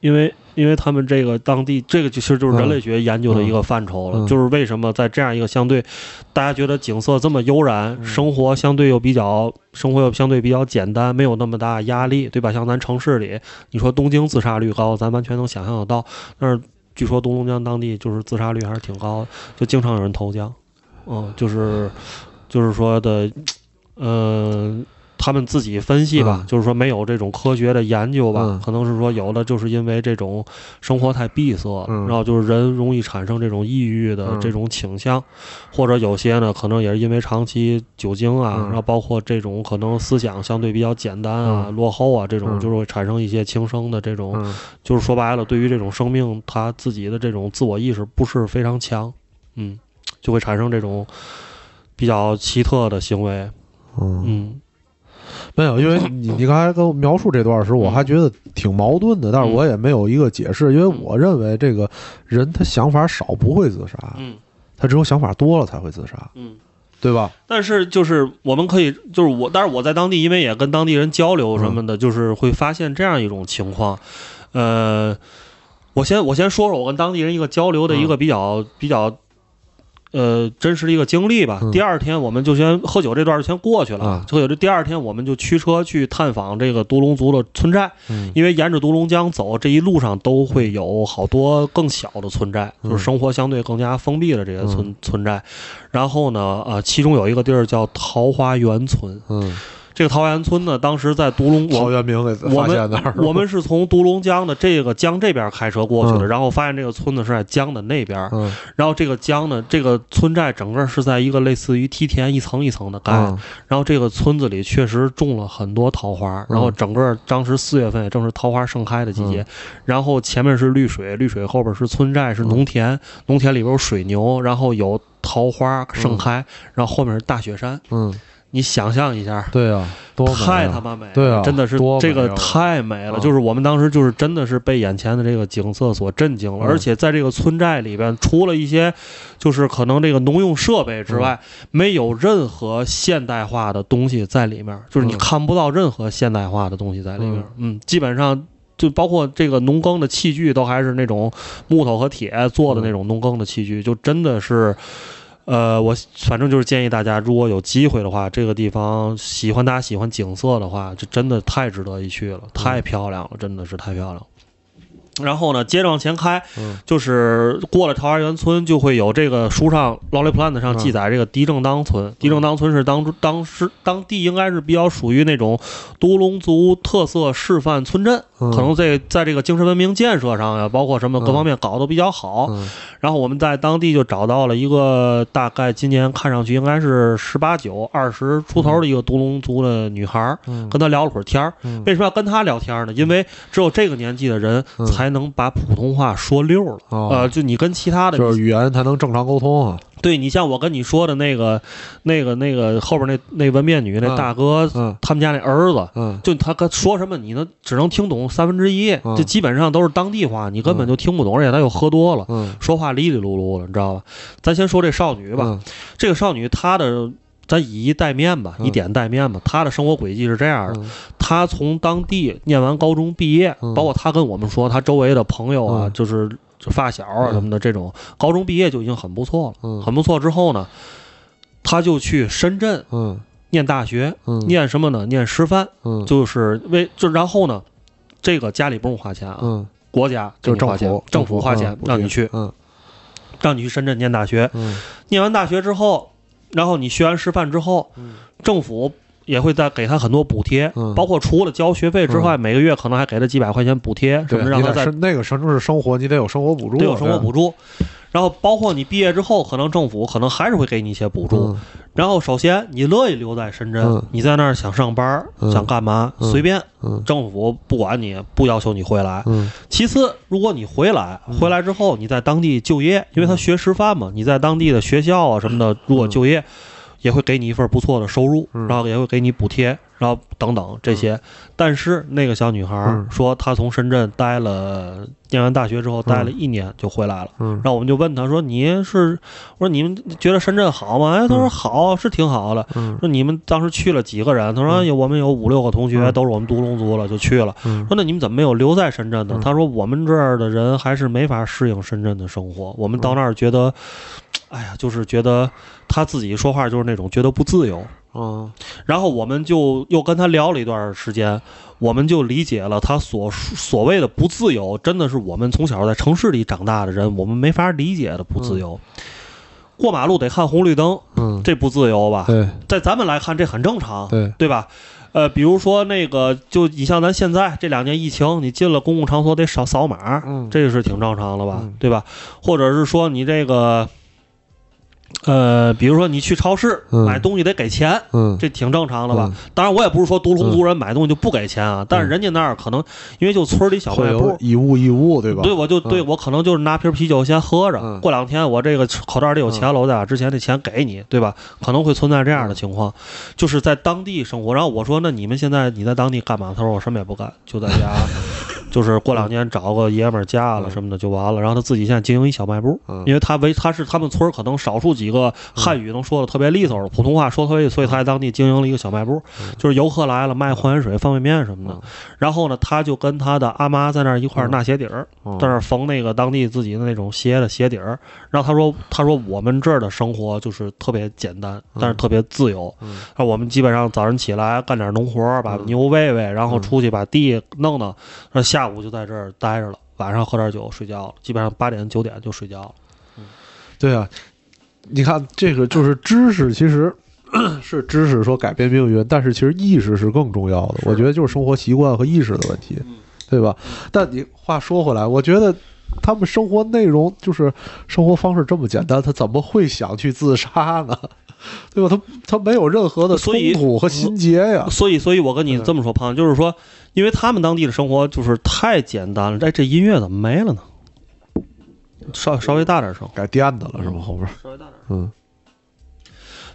D: 因为因为他们这个当地这个其实就是人类学研究的一个范畴了，
E: 嗯。嗯
D: 就是为什么在这样一个相对大家觉得景色这么悠然，
E: 嗯。
D: 生活相对又比较生活又相对比较简单，没有那么大压力，对吧？像咱城市里，你说东京自杀率高，咱完全能想象得到，但是据说独龙江当地就是自杀率还是挺高的，就经常有人投江，嗯，就是就是说的，呃。他们自己分析吧，
E: 嗯。
D: 就是说没有这种科学的研究吧，
E: 嗯。
D: 可能是说有的就是因为这种生活太闭塞，
E: 嗯。
D: 然后就是人容易产生这种抑郁的
E: 嗯。
D: 这种倾向，或者有些呢可能也是因为长期酒精啊，
E: 嗯。
D: 然后包括这种可能思想相对比较简单啊、
E: 嗯。
D: 落后啊，这种
E: 嗯。
D: 就是会产生一些轻生的这种，
E: 嗯。
D: 就是说白了，对于这种生命他自己的这种自我意识不是非常强，嗯，就会产生这种比较奇特的行为，
E: 嗯，
D: 嗯
E: 没有，因为 你你刚才跟我描述这段时，我还觉得挺矛盾的，但是我也没有一个解释，因为我认为这个人他想法少不会自杀，
D: 嗯
E: 他只有想法多了才会自杀，
D: 嗯。
E: 对吧？
D: 但是就是我们可以，就是我，但是我在当地，因为也跟当地人交流什么的，就是会发现这样一种情况。呃，我先我先说说我跟当地人一个交流的一个比较、比较。呃，真实的一个经历吧。
E: 嗯
D: 第二天我们就先喝酒这段就先过去了。
E: 啊
D: 喝酒这第二天我们就驱车去探访这个独龙族的村寨，
E: 嗯
D: 因为沿着独龙江走，这一路上都会有好多更小的村寨，
E: 嗯
D: 就是生活相对更加封闭的这些村、村寨。然后呢，呃，其中有一个地儿叫桃花源村。
E: 嗯，
D: 这个桃花源村呢，当时在独龙，
E: 陶
D: 我
E: 渊明给
D: 我
E: 发现那儿
D: 们，我们是从独龙江的这个江这边开车过去的，
E: 嗯
D: 然后发现这个村子是在江的那边。
E: 嗯
D: 然后这个江呢，这个村寨整个是在一个类似于梯田一层一层的盖。
E: 嗯
D: 然后这个村子里确实种了很多桃花，然后整个当时四月份也正是桃花盛开的季节。
E: 嗯
D: 然后前面是绿水，绿水后边是村寨，是农田，农田里边有水牛，然后有桃花盛开，然后后面是大雪山。
E: 嗯，
D: 你想象一下，
E: 对啊，
D: 太他妈美了，
E: 对啊
D: 真的是这个
E: 啊
D: 太美了。
E: 嗯
D: 就是我们当时就是真的是被眼前的这个景色所震惊了，
E: 嗯
D: 而且在这个村寨里边，除了一些就是可能这个农用设备之外，
E: 嗯
D: 没有任何现代化的东西在里面，就是你
E: 嗯
D: 看不到任何现代化的东西在里面。嗯，基本上。就包括这个农耕的器具，都还是那种木头和铁做的那种农耕的器具，就真的是，呃，我反正就是建议大家，如果有机会的话，这个地方喜欢大家喜欢景色的话，这真的太值得一去了，太漂亮了，真的是太漂亮了。然后呢，接着往前开，
E: 嗯。
D: 就是过了桃花源村，就会有这个书上《Lonely Planet》上记载这个狄正当村。狄正当村是当当时当地应该是比较属于那种独龙族特色示范村镇，
E: 嗯。
D: 可能在在这个精神文明建设上呀，包括什么各方面搞得比较好。
E: 嗯。
D: 然后我们在当地就找到了一个大概今年看上去应该是十八九、二十出头的一个独龙族的女孩跟她聊了会儿天儿。
E: 嗯。
D: 为什么要跟她聊天呢？因为只有这个年纪的人
E: 嗯
D: 才能把普通话说溜了。
E: 哦
D: 呃，就你跟其他的，
E: 就是语言才能正常沟通啊。
D: 对你像我跟你说的那个、那个、那个后边那那纹面女那
E: 嗯
D: 大哥，
E: 嗯
D: 他们家那儿子，
E: 嗯
D: 就他跟说什么，你能只能听懂三分之一，
E: 嗯
D: 这基本上都是当地话，你根本就听不懂，而且他又喝多了，
E: 嗯
D: 说话哩哩噜噜的，你知道吧？咱先说这少女吧，
E: 嗯
D: 这个少女她的。咱以一带面吧，
E: 嗯。
D: 以点带面吧。他的生活轨迹是这样的：
E: 嗯。
D: 她从当地念完高中毕业，
E: 嗯。
D: 包括他跟我们说，他周围的朋友啊，
E: 嗯。
D: 就是发小啊
E: 嗯。
D: 什么的，这种高中毕业就已经很不错了。
E: 嗯。
D: 很不错之后呢，他就去深圳
E: 嗯。
D: 念大学，
E: 嗯。
D: 念什么呢？念师范，
E: 嗯。
D: 就是为就然后呢，这个家里不用花钱啊，
E: 嗯，
D: 国家
E: 就是政府
D: 政府花钱
E: 嗯
D: 让你去，
E: 嗯。
D: 让你去深圳念大学。
E: 嗯。
D: 念完大学之后，然后你学完师范之后，
E: 嗯。
D: 政府也会再给他很多补贴，
E: 嗯。
D: 包括除了交学费之外，每个月可能还给他几百块钱补贴，让他在
E: 那个城市生活，你得有生活补助，
D: 得有生活补
E: 助，
D: 助。然后包括你毕业之后，可能政府可能还是会给你一些补助。
E: 嗯
D: 然后首先你乐意留在深圳，
E: 嗯
D: 你在那儿想上班、
E: 嗯
D: 想干嘛、
E: 嗯
D: 随便，
E: 嗯
D: 政府不管你，不要求你回来。
E: 嗯
D: 其次，如果你回来，回来之后你在当地就业，因为他学师范嘛，你在当地的学校啊什么的，如果就业，也会给你一份不错的收入，
E: 嗯
D: 然后也会给你补贴。然后等等这些。但是那个小女孩说，她从深圳待了，念完大学之后待了一年就回来了。
E: 嗯
D: 然后我们就问她说：“你是？”我说：“你们觉得深圳好吗？”哎，她说：“好，是挺好的。”
E: 嗯
D: 说：“你们当时去了几个人？”她说：“有我们有五六个同学，
E: 嗯
D: 都是我们独龙族了，就去了。”
E: 嗯
D: 说：“那你们怎么没有留在深圳呢？”
E: 嗯
D: 她说：“我们这儿的人还是没法适应深圳的生活，我们到那儿觉得，哎呀，就是觉得她自己说话就是那种觉得不自由。”
E: 嗯
D: 然后我们就又跟他聊了一段时间，我们就理解了他所所谓的不自由，真的是我们从小在城市里长大的人，我们没法理解的不自由。过马路得看红绿灯，
E: 嗯，
D: 这不自由吧？
E: 对
D: 在咱们来看，这很正常，
E: 对，
D: 对吧？呃，比如说那个，就你像咱现在这两年疫情，你进了公共场所得扫扫码，
E: 嗯
D: 这个是挺正常的吧？
E: 嗯
D: 对吧？或者是说你这个，呃，比如说你去超市、
E: 嗯
D: 买东西得给钱，
E: 嗯
D: 这挺正常的吧？
E: 嗯
D: 当然，我也不是说独龙族人买东西就不给钱啊，但是人家那儿可能因为就村里小卖部。
E: 以物易物，对吧？
D: 对，我就对
E: 嗯
D: 我可能就是拿瓶啤酒先喝着，
E: 嗯
D: 过两天我这个口袋里有钱了，我再把之前的钱给你，对吧？可能会存在这样的情况，就是在当地生活。然后我说，那你们现在你在当地干嘛？他说我什么也不干，就在家，就是过两年找个爷们儿嫁了什么的就完了。然后他自己现在经营一小卖部，
E: 嗯。
D: 因为他为他是他们村儿可能少数几个汉语能说的特别利索的，普通话说特别，所以他在当地经营了一个小卖部，就是游客来了卖矿泉水、方便面什么的。
E: 嗯。
D: 然后呢，他就跟他的阿妈在那儿一块儿
E: 嗯。
D: 纳鞋底儿，
E: 嗯。
D: 在那儿缝那个当地自己的那种鞋的鞋底儿。然后他说：“他说我们这儿的生活就是特别简单，但是特别自由。我们基本上早上起来干点农活儿，把
E: 嗯。
D: 牛喂喂，然后
E: 嗯。
D: 出去把地弄弄，那下午就在这儿待着了，晚上喝点酒睡觉了，基本上八点九点就睡觉了。
E: 对啊，你看这个就是知识，其实 是知识说改变命运，但是其实意识是更重要的。我觉得就是生活习惯和意识的问题，对吧？但你话说回来，我觉得。他们生活内容就是生活方式这么简单，他怎么会想去自杀呢？对吧？他他没有任何的冲
D: 所以
E: 突和心结呀。
D: 所以，所以我跟你这么说，胖，就是说，因为他们当地的生活就是太简单了，哎，这音乐怎么没了呢？稍稍微大点声，
E: 改电的了是吗？后边，
D: 稍微大点。
E: 嗯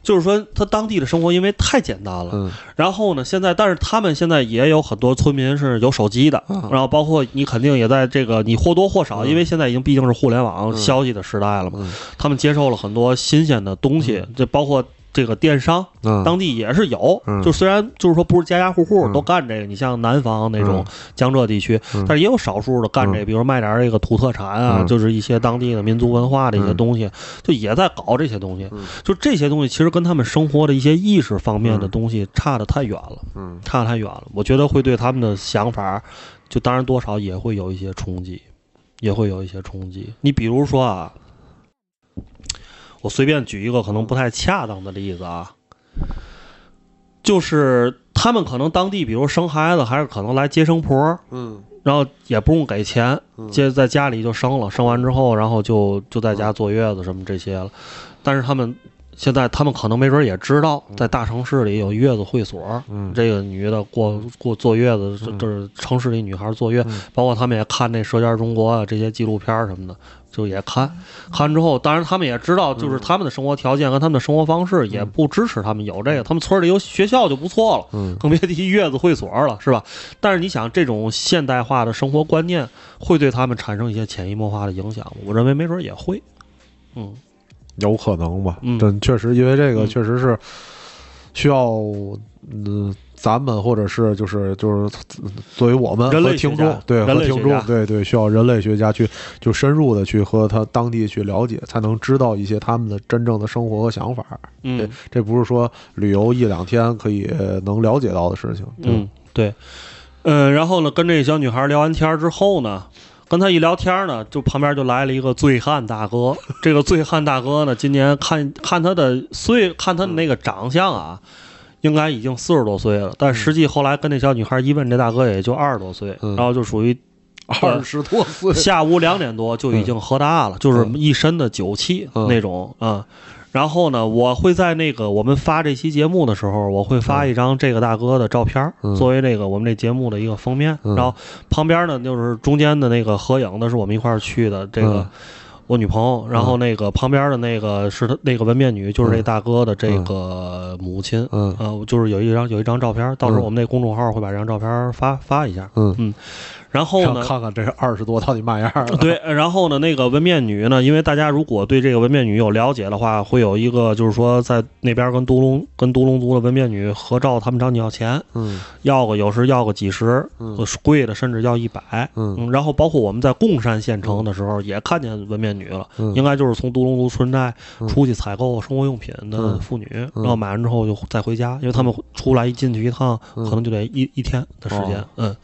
D: 就是说，他当地的生活因为太简单了，
E: 嗯。
D: 然后呢，现在但是他们现在也有很多村民是有手机的，
E: 嗯
D: 然后包括你肯定也在这个你或多或少，
E: 嗯。
D: 因为现在已经毕竟是互联网
E: 嗯。
D: 消息的时代了嘛，
E: 嗯。
D: 他们接受了很多新鲜的东西，这包括这个电商，
E: 嗯，
D: 当地也是有，
E: 嗯。
D: 就虽然就是说不是家家户户
E: 嗯。
D: 都干这个，你像南方那种
E: 嗯。
D: 江浙地区，
E: 嗯。
D: 但是也有少数的干这个，
E: 嗯。
D: 比如卖点这个土特产啊，
E: 嗯。
D: 就是一些当地的民族文化的一些
E: 嗯。
D: 东西，就也在搞这些东西。
E: 嗯。
D: 就这些东西其实跟他们生活的一些意识方面的
E: 嗯。
D: 东西差得太远了，
E: 嗯。
D: 差得太远了。我觉得会对他们的想法，就当然多少也会有一些冲击，也会有一些冲击。你比如说啊，我随便举一个可能不太恰当的例子啊，就是他们可能当地，比如生孩子，还是可能来接生婆，
E: 嗯
D: 然后也不用给钱，
E: 嗯
D: 接在家里就生了，生完之后，然后就就在家坐月子什么这些了。但是他们现在，他们可能没准也知道，在大城市里有月子会所，
E: 嗯
D: 这个女的过过坐月子，这
E: 嗯
D: 这是城市里女孩坐月，
E: 嗯
D: 包括他们也看那《舌尖中国》啊这些纪录片什么的，就也看。看完之后，当然他们也知道，就是他们的生活条件跟他们的生活方式也不支持他们有这个，他们村里有学校就不错了。
E: 嗯
D: 更别提月子会所了，是吧？但是你想，这种现代化的生活观念会对他们产生一些潜移默化的影响吗？我认为没准儿也会。嗯，
E: 有可能吧，
D: 嗯
E: 真确实，因为这个
D: 嗯
E: 确实是需要，嗯，咱们或者是就是就是作为我们
D: 人类
E: 和听众，对
D: 人
E: 和听众，对对，需要人类学家去就深入的去和他当地去了解，才能知道一些他们的真正的生活和想法。
D: 嗯
E: 这这不是说旅游一两天可以呃能了解到的事情。
D: 嗯，对，嗯，然后呢，跟这个小女孩聊完天儿之后呢，跟她一聊天儿呢，就旁边就来了一个醉汉大哥。这个醉汉大哥呢，今年看看他的岁，看他的那个长相啊。应该已经四十多岁了，但实际后来跟那小女孩一问，这大哥也就二十多岁，
E: 嗯。
D: 然后就属于
E: 二十多岁，
D: 下午两点多就已经喝大了，就是一身的酒气
E: 嗯。
D: 那种啊、然后呢，我会在那个我们发这期节目的时候，我会发一张这个大哥的照片作为那个我们这节目的一个封面。
E: 嗯。
D: 然后旁边呢，就是中间的那个合影的是我们一块儿去的这个。
E: 嗯
D: 我女朋友，然后那个旁边的那个是他那个纹面女，就是这大哥的这个母亲，
E: 嗯。
D: 呃，就是有一张有一张照片，到时候我们那公众号会把这张照片发发一下，
E: 嗯。
D: 嗯，然后呢，
E: 看看这二十多到底嘛样了。
D: 对，然后呢，那个纹面女呢，因为大家如果对这个纹面女有了解的话，会有一个就是说在那边跟独龙跟独龙族的纹面女合照，他们找你要钱，
E: 嗯。
D: 要个有时要个几十，贵的甚至要一百，
E: 嗯。
D: 然后包括我们在贡山县城的时候也看见纹面女了，
E: 嗯。
D: 应该就是从独龙族村寨
E: 嗯。
D: 出去采购生活用品的
E: 嗯。
D: 妇女，然后买完之后就再回家，因为他们出来一进去一趟，
E: 嗯。
D: 可能就得一一天的时间
E: 哦，
D: 嗯。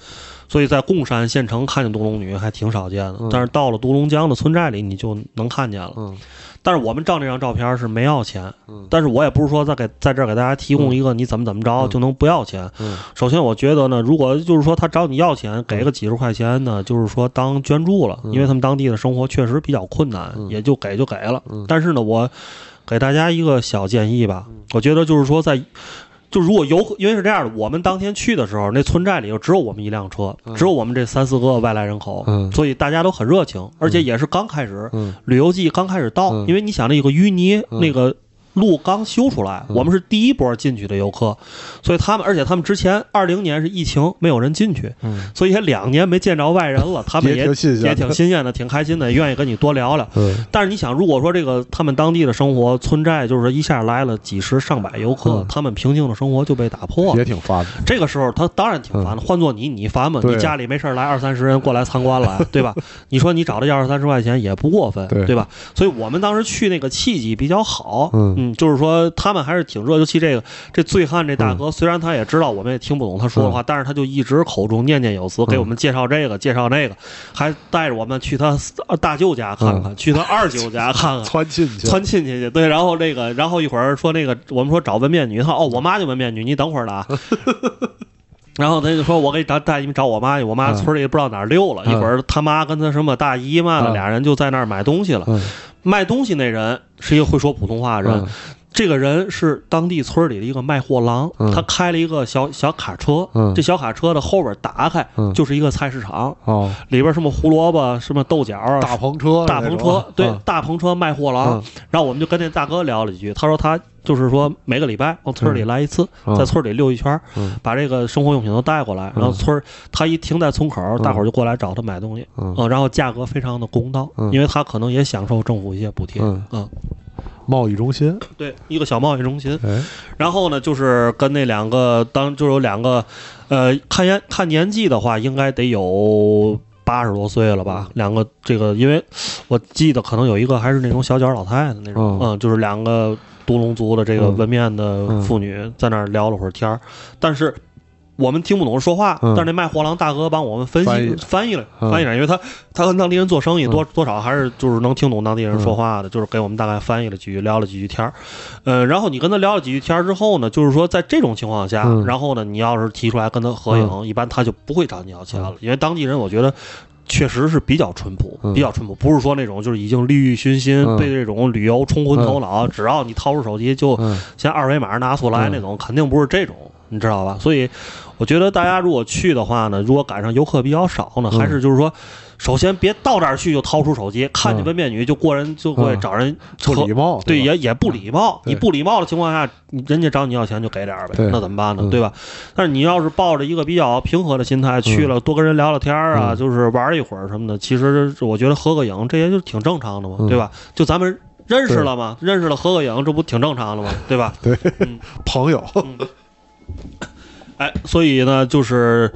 D: 所以在贡山县城看见独龙女还挺少见的，
E: 嗯
D: 但是到了独龙江的村寨里，你就能看见了。
E: 嗯
D: 但是我们照那张照片是没要钱，
E: 嗯
D: 但是我也不是说在给在这儿给大家提供一个你怎么怎么着
E: 嗯
D: 就能不要钱。
E: 嗯
D: 首先，我觉得呢，如果就是说他找你要钱，给个几十块钱呢，就是说当捐助了，
E: 嗯
D: 因为他们当地的生活确实比较困难，
E: 嗯
D: 也就给就给了
E: 嗯。
D: 但是呢，我给大家一个小建议吧
E: 嗯，
D: 我觉得就是说在。就如果游客，因为是这样的，我们当天去的时候，那村寨里就只有我们一辆车，
E: 嗯。
D: 只有我们这三四个外来人口，
E: 嗯。
D: 所以大家都很热情，而且也是刚开始，
E: 嗯。
D: 旅游季刚开始到，
E: 嗯。
D: 因为你想那个淤泥、
E: 嗯。
D: 那个路刚修出来，
E: 嗯
D: 我们是第一波进去的游客，所以他们，而且他们之前二零年是疫情，没有人进去，
E: 嗯
D: 所以也两年没见着外人了，他们
E: 也
D: 也
E: 挺新鲜的
D: 挺开心的，愿意跟你多聊聊。
E: 嗯
D: 但是你想，如果说这个他们当地的生活村寨，就是说一下来了几十上百游客，
E: 嗯
D: 他们平静的生活就被打破了
E: 也。挺烦的。
D: 这个时候他当然挺烦的，换做你，你烦吗？你家里没事儿来二三十人过来参观来，对吧？你说你找他要二三十块钱也不过分，
E: 对
D: 吧？所以我们当时去那个契机比较好，
E: 嗯
D: 就是说他们还是挺热，尤其这个这醉汉这大哥，虽然他也知道我们也听不懂他说的话，但是他就一直口中念念有词，给我们介绍这个介绍那个，还带着我们去他大舅家看看，去他二舅家看看。
E: 窜亲戚，
D: 窜亲戚去，对，然后那个，然后一会儿说那个，我们说找纹面女，他哦，我妈就纹面女，你等会儿的啊。然后他就说：“我给你找带你们找我妈去，我妈
E: 嗯
D: 村里不知道哪儿溜了。
E: 嗯
D: 一会儿他妈跟他什么大姨妈的
E: 嗯
D: 俩人就在那儿买东西了。
E: 嗯
D: 卖东西那人是一个会说普通话的人，
E: 嗯。
D: 这个人是当地村里的一个卖货郎，
E: 嗯。
D: 他开了一个小小卡车，
E: 嗯。
D: 这小卡车的后边打开、
E: 嗯。
D: 就是一个菜市场，
E: 哦，
D: 里边什么胡萝卜、什么豆角啊、
E: 大篷车，
D: 大篷车，对，大篷车卖货郎。
E: 嗯。
D: 然后我们就跟那大哥聊了几句，他说他就是说每个礼拜往村里来一次，
E: 嗯
D: 在村里溜一圈，
E: 嗯。
D: 把这个生活用品都带过来，然后村儿他一停在村口，大伙儿就过来找他买东西，
E: 嗯。
D: 嗯，然后价格非常的公道，
E: 嗯。
D: 因为他可能也享受政府一些补贴，
E: 嗯。
D: 嗯，
E: 贸易中心，
D: 对，一个小贸易中心。
E: 哎，
D: 然后呢，就是跟那两个当就有两个，呃，看年看年纪的话，应该得有八十多岁了吧？两个这个，因为我记得可能有一个还是那种小脚老太太那种，
E: 嗯
D: 嗯，就是两个独龙族的这个
E: 嗯。
D: 纹面的妇女在那儿聊了会儿天儿，但是。我们听不懂说话，
E: 嗯。
D: 但是那卖货郎大哥帮我们分析
E: 翻译
D: 了，
E: 嗯。
D: 翻译了，因为他他跟当地人做生意，
E: 嗯。
D: 多多少还是就是能听懂当地人说话的，就是给我们大概翻译了几句，聊了几句天儿。呃，然后你跟他聊了几句天儿之后呢，就是说在这种情况下，
E: 嗯。
D: 然后呢，你要是提出来跟他合影，一般他就不会找你要钱了，因为当地人我觉得。确实是比较淳朴，
E: 嗯。
D: 比较淳朴，不是说那种就是已经利欲熏心，被这种旅游冲昏头脑，只要你掏出手机就
E: 嗯。
D: 先二维码拿出来
E: 嗯。
D: 那种，肯定不是这种，你知道吧？所以我觉得大家如果去的话呢，如果赶上游客比较少呢，
E: 嗯。
D: 还是就是说，首先别到这儿去就掏出手机，看见纹面女就过人就过去
E: 嗯
D: 找人
E: 不
D: 合
E: 礼貌，
D: 对，也也不礼貌。你不礼貌的情况下，人家找你要钱就给点儿呗，那怎么办呢？
E: 嗯
D: 对吧？但是你要是抱着一个比较平和的心态去了，多跟人聊聊天啊，
E: 嗯
D: 就是玩一会儿什么的，其实我觉得合个影，这也就挺正常的嘛，
E: 嗯
D: 对吧？就咱们认识了嘛，认识了合个影，这不挺正常的嘛？对吧？
E: 对
D: 嗯，
E: 朋友，
D: 哎，所以呢，就是，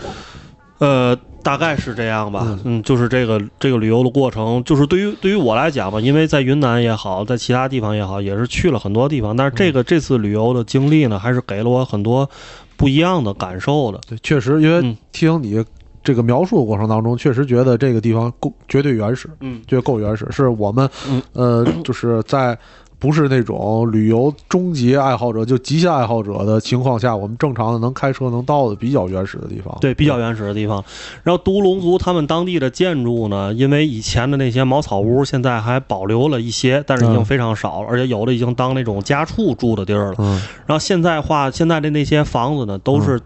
D: 呃，大概是这样吧。嗯，就是这个这个旅游的过程，就是对于对于我来讲吧，因为在云南也好，在其他地方也好，也是去了很多地方，但是这个这次旅游的经历呢，还是给了我很多不一样的感受的。
E: 对，确实，因为
D: 嗯。
E: 听你这个描述的过程当中，确实觉得这个地方够绝对原始，
D: 嗯。
E: 觉得够原始，是我们
D: 嗯。
E: 呃，就是在不是那种旅游终极爱好者，就极限爱好者的情况下，我们正常的能开车能到的比较原始的地方。
D: 对，比较原始的地方。然后独龙族他们当地的建筑呢，因为以前的那些茅草屋，现在还保留了一些，但是已经
E: 嗯
D: 非常少了，而且有的已经当那种家畜住的地儿了。
E: 嗯
D: 然后现在话，现在的那些房子呢，都是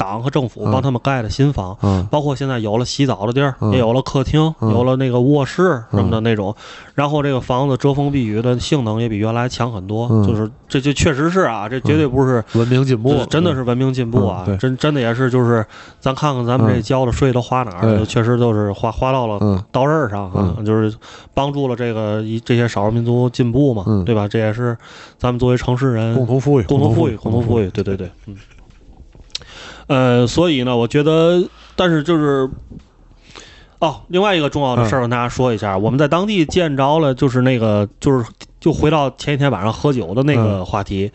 D: 党和政府
E: 嗯。
D: 帮他们盖的新房，
E: 嗯。
D: 包括现在有了洗澡的地儿，
E: 嗯。
D: 也有了客厅，
E: 嗯。
D: 有了那个卧室什么的那种，然后这个房子遮风避雨的性能也比原来强很多，
E: 嗯。
D: 就是这这确实是啊，这绝对不是。
E: 文明进步，
D: 真的是文明进步啊！真真的也是，就是咱看看咱们这
E: 嗯。
D: 交的税都花哪儿了，确实都是花花到了
E: 嗯。
D: 刀刃上啊，就是帮助了这个一这些少数民族进步嘛，
E: 嗯。
D: 对吧？这也是咱们作为城市人
E: 共同富裕，
D: 共同富裕，
E: 共
D: 共同富裕，对对。对，嗯。呃，所以呢，我觉得，但是就是，哦，另外一个重要的事儿跟大家说一下，我们在当地见着了，就是那个，就是就回到前一天晚上喝酒的那个
E: 嗯。
D: 话题，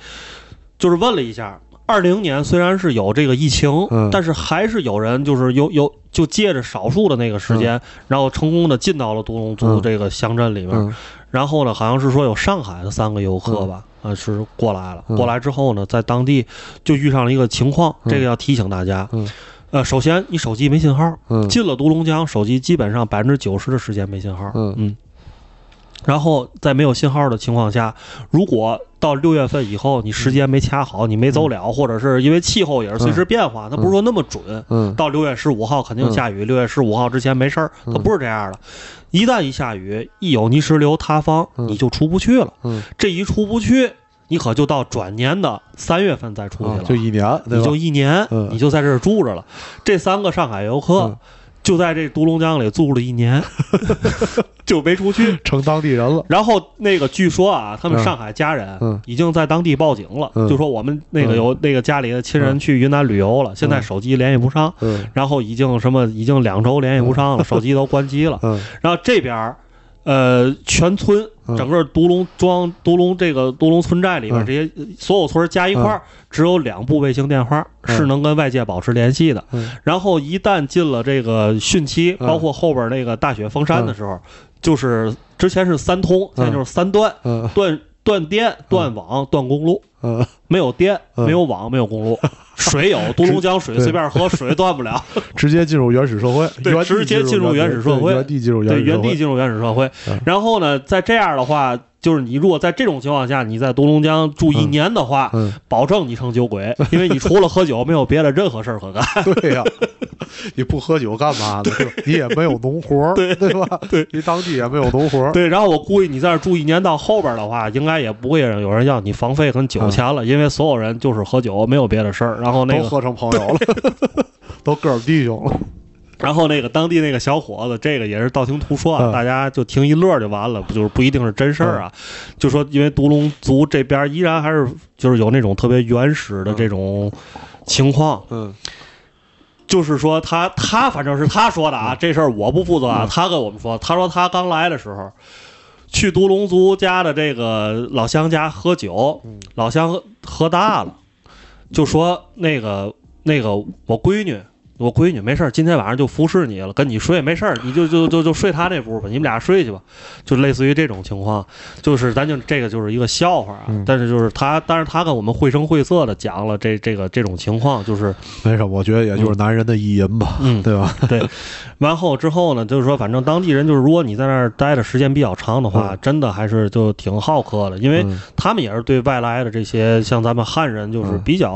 D: 就是问了一下。二零年虽然是有这个疫情，
E: 嗯。
D: 但是还是有人就是有有就借着少数的那个时间，然后成功的进到了独龙族
E: 嗯。
D: 这个乡镇里面。
E: 嗯。
D: 然后呢，好像是说有上海的三个游客吧，啊、是过来了。
E: 嗯
D: 过来之后呢，在当地就遇上了一个情况，
E: 嗯
D: 这个要提醒大家。
E: 嗯
D: 呃，首先你手机没信号，
E: 嗯
D: 进了独龙江，手机基本上百分之九十的时间没信号。
E: 嗯
D: 然后在没有信号的情况下，如果到六月份以后你时间没掐好，你没走了，或者是因为气候也是随时变化，它不是说那么准。
E: 嗯
D: 到六月十五号肯定下雨，六月十五号之前没事儿，它
E: 嗯
D: 不是这样的。一旦一下雨，一有泥石流塌方，
E: 嗯
D: 你就出不去了。
E: 嗯，
D: 这一出不去，你可就到转年的三月份再出去了，
E: 啊就一年，
D: 你就？一年，
E: 嗯
D: 你就在这儿住着了。这三个上海游客
E: 嗯
D: 就在这独龙江里住了一年，就没出去。
E: 成当地人了，
D: 然后那个据说啊，他们
E: 嗯。
D: 上海家人
E: 嗯。
D: 已经在当地报警了，
E: 嗯。
D: 就说我们那个
E: 嗯。
D: 有那个家里的亲人去云南旅游了，现在手机联系不上，
E: 嗯。
D: 然后已经什么已经两周联系不上了，手机都关机了。
E: 嗯。
D: 然后这边儿，呃，全村
E: 嗯
D: 整个独龙庄、独龙这个独龙村寨里边
E: 嗯。
D: 这些所有村加一块儿，只有两部卫星电话
E: 嗯。
D: 是能跟外界保持联系的。
E: 嗯。
D: 然后一旦进了这个汛期，
E: 嗯。
D: 包括后边那个大雪封山的时候，就是之前是三通，现在就是三断，
E: 嗯。
D: 断断电、断网、断公路。
E: 嗯。
D: 没有电，
E: 嗯。
D: 没有网，没有公路，水有独龙江水随便喝，水断不了。
E: 直接进入原始社会，
D: 对直接进入原始社会。
E: 原地进入，原始社会。
D: 原地进入原始社会。
E: 嗯。
D: 然后呢，在这样的话，就是你如果在这种情况下，你在独龙江住一年的话，
E: 嗯，
D: 保证你成酒鬼，因为你除了喝酒，没有别的任何事儿可干。
E: 对呀，你不喝酒干嘛呢？你也没有农活儿，
D: 对
E: 对吧？
D: 对，
E: 你当地也没有农活儿，
D: 对，然后我估计你在这住一年到后边的话，应该也不会有人要你房费跟酒钱了，因为所有人就是喝酒，没有别的事儿。然后那个
E: 都喝成朋友了，都哥们弟兄了。
D: 然后那个当地那个小伙子，这个也是道听途说啊，
E: 嗯
D: 大家就听一乐就完了，不就是不一定是真事儿啊。就说因为独龙族这边依然还是就是有那种特别原始的这种情况，
E: 嗯
D: 就是说他他反正是他说的啊，这事儿我不负责啊。
E: 嗯
D: 他跟我们说，他说他刚来的时候，去独龙族家的这个老乡家喝酒，
E: 嗯
D: 老乡喝喝大了，就说那个那个我闺女。我闺女没事儿，今天晚上就服侍你了，跟你睡没事儿，你就就就就睡她那屋吧，你们俩睡去吧，就类似于这种情况，就是咱就这个就是一个笑话啊，
E: 嗯。
D: 但是就是他，但是他跟我们绘声绘色的讲了这这个这种情况，就是
E: 没什么，我觉得也就是男人的意淫吧，
D: 嗯
E: 对吧？
D: 对，完后之后呢，就是说，反正当地人就是，如果你在那儿待的时间比较长的话，
E: 嗯。
D: 真的还是就挺好客的，因为
E: 嗯。
D: 他们也是对外来的这些像咱们汉人，就是
E: 嗯。
D: 比较、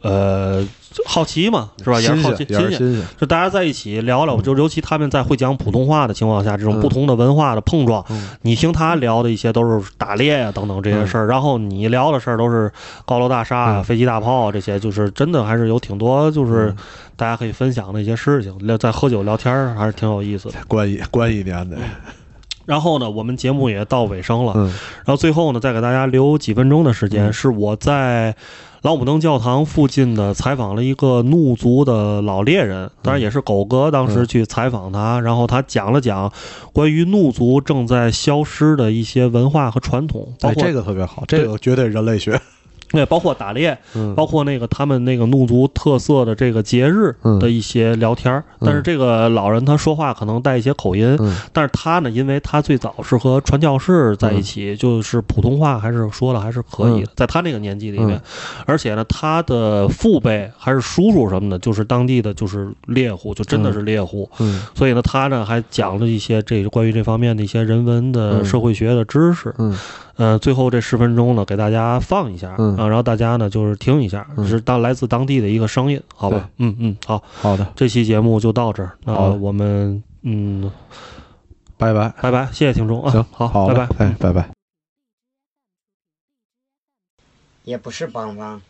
D: 呃好奇嘛，是吧？也是好奇新鲜。就大家在一起聊聊，就尤其他们在会讲普通话的情况下，这种
E: 嗯
D: 不同的文化的碰撞，
E: 嗯。
D: 你听他聊的一些都是打猎呀、等等这些事儿，然后你聊的事儿都是高楼大厦呀、
E: 嗯。
D: 飞机大炮啊这些，就是真的还是有挺多就是
E: 嗯。
D: 大家可以分享的一些事情，聊在喝酒聊天儿还是挺有意思的。
E: 关一关一年的，
D: 然后呢，我们节目也到尾声了，
E: 嗯。
D: 然后最后呢，再给大家留几分钟的时间，
E: 嗯。
D: 是我在老姆登教堂附近的采访了一个怒族的老猎人，当然也是狗哥当时去采访他，然后他讲了讲关于怒族正在消失的一些文化和传统，包
E: 哎，
D: 括
E: 这个特别好，这个绝对人类学。
D: 对，包括打猎，
E: 嗯
D: 包括那个他们那个怒族特色的这个节日
E: 嗯
D: 的一些聊天儿，
E: 嗯
D: 但是这个老人他说话可能带一些口音，
E: 嗯
D: 但是他呢，因为他最早是和传教士在一起，就是普通话还是说的还是可以的，在他那个年纪里面，
E: 嗯。
D: 而且呢，他的父辈还是叔叔什么的，就是当地的就是猎户，就真的是猎户，
E: 嗯。
D: 所以呢，他呢还讲了一些这关于这方面的一些人文的、
E: 嗯
D: 社会学的知识，
E: 嗯
D: 呃，最后这十分钟呢，给大家放一下，
E: 嗯。
D: 啊，然后大家呢就是听一下，
E: 嗯。
D: 是当来自当地的一个声音，好吧？嗯嗯，好，
E: 好的，
D: 这期节目就到这儿，那我们嗯，
E: 拜拜。
D: 拜拜，谢谢听众啊，
E: 行，
D: 好，
E: 好
D: 拜拜，，
E: 嘞哎，拜拜。
F: 也不是板房，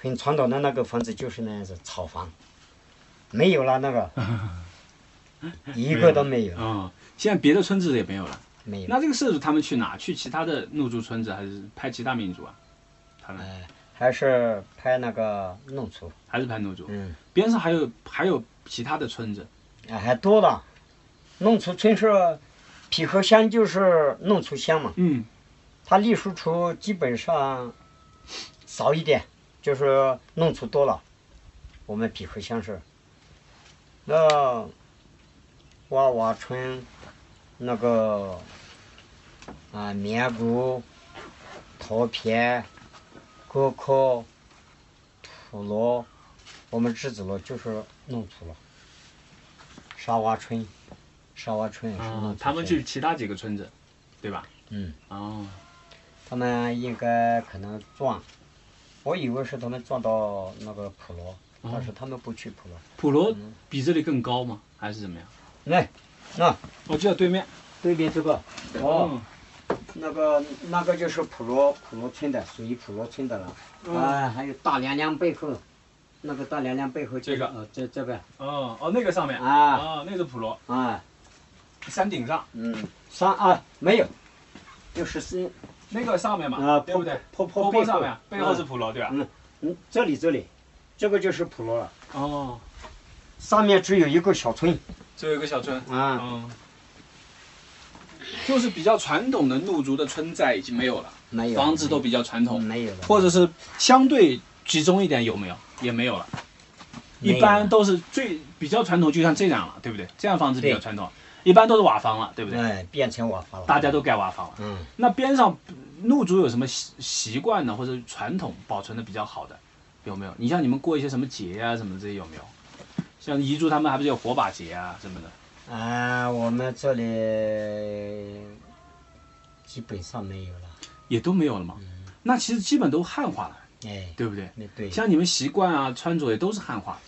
F: 很传统的那个房子就是那样子草房，没有了那个，一个都没有，
G: 啊、现在别的村子也没有了。
F: 没有。
G: 那这个社主他们去哪？去其他的怒族村子，还是拍其他民族啊？他们
F: 哎，还是拍那个怒族，
G: 还是拍怒族？
F: 嗯，
G: 边上还有还有其他的村子，
F: 啊，还多了。弄出村是皮河乡，就是弄出乡嘛，
G: 嗯，
F: 它隶属处基本上少一点，就是弄出多了。我们皮河乡是，那娃娃村，那个啊棉谷、桃片、沟口、土罗，我们侄子罗就是弄土了。沙洼村，沙洼村也是弄
G: 啊，他们
F: 村
G: 去其他几个村子，对吧？
F: 嗯。
G: 哦，
F: 他们应该可能撞，我以为是他们撞到那个普罗，但是他们不去普罗。
G: 普罗比这里更高吗？还是怎么样？
F: 来，那
G: 我就在对面。
F: 对面这个，哦，
G: 嗯。
F: 那个那个就是普罗普罗村的，属于普罗村的了。
G: 嗯。
F: 啊，还有大凉凉背后，那个大凉凉背后
G: 这个。
F: 哦，这这边。
G: 哦哦，那个上面。
F: 啊。
G: 哦，那个是普罗，
F: 啊，
G: 山顶上。
F: 嗯，山啊没有，就是是
G: 那个上面嘛，
F: 啊
G: 对不对？
F: 坡坡
G: 坡上面，背后是普罗，对吧？
F: 嗯嗯，这里这里，这个就是普罗了，
G: 哦，
F: 上面只有一个小村
G: 这有一个小村，
F: 啊，
G: 嗯，就是比较传统的怒族的村寨已经没有了，
F: 没有
G: 房子都比较传统，
F: 没有了，
G: 或者是相对集中一点，有没有？也没有了。一般都是最比较传统，就像这样了，对不对？这样房子比较传统，一般都是瓦房了，对不对？
F: 哎，变成瓦房了。
G: 大家都盖瓦房了。
F: 嗯，
G: 那边上怒族有什么习习惯呢，或者传统保存的比较好的，有没有？你像你们过一些什么节啊，什么这些有没有？像彝族他们还不是有火把节啊什么的？
F: 啊，我们这里基本上没有了。
G: 也都没有了嘛？那其实基本都汉化了，
F: 哎，
G: 对不对？
F: 对
G: 像你们习惯啊、穿着也都是汉化，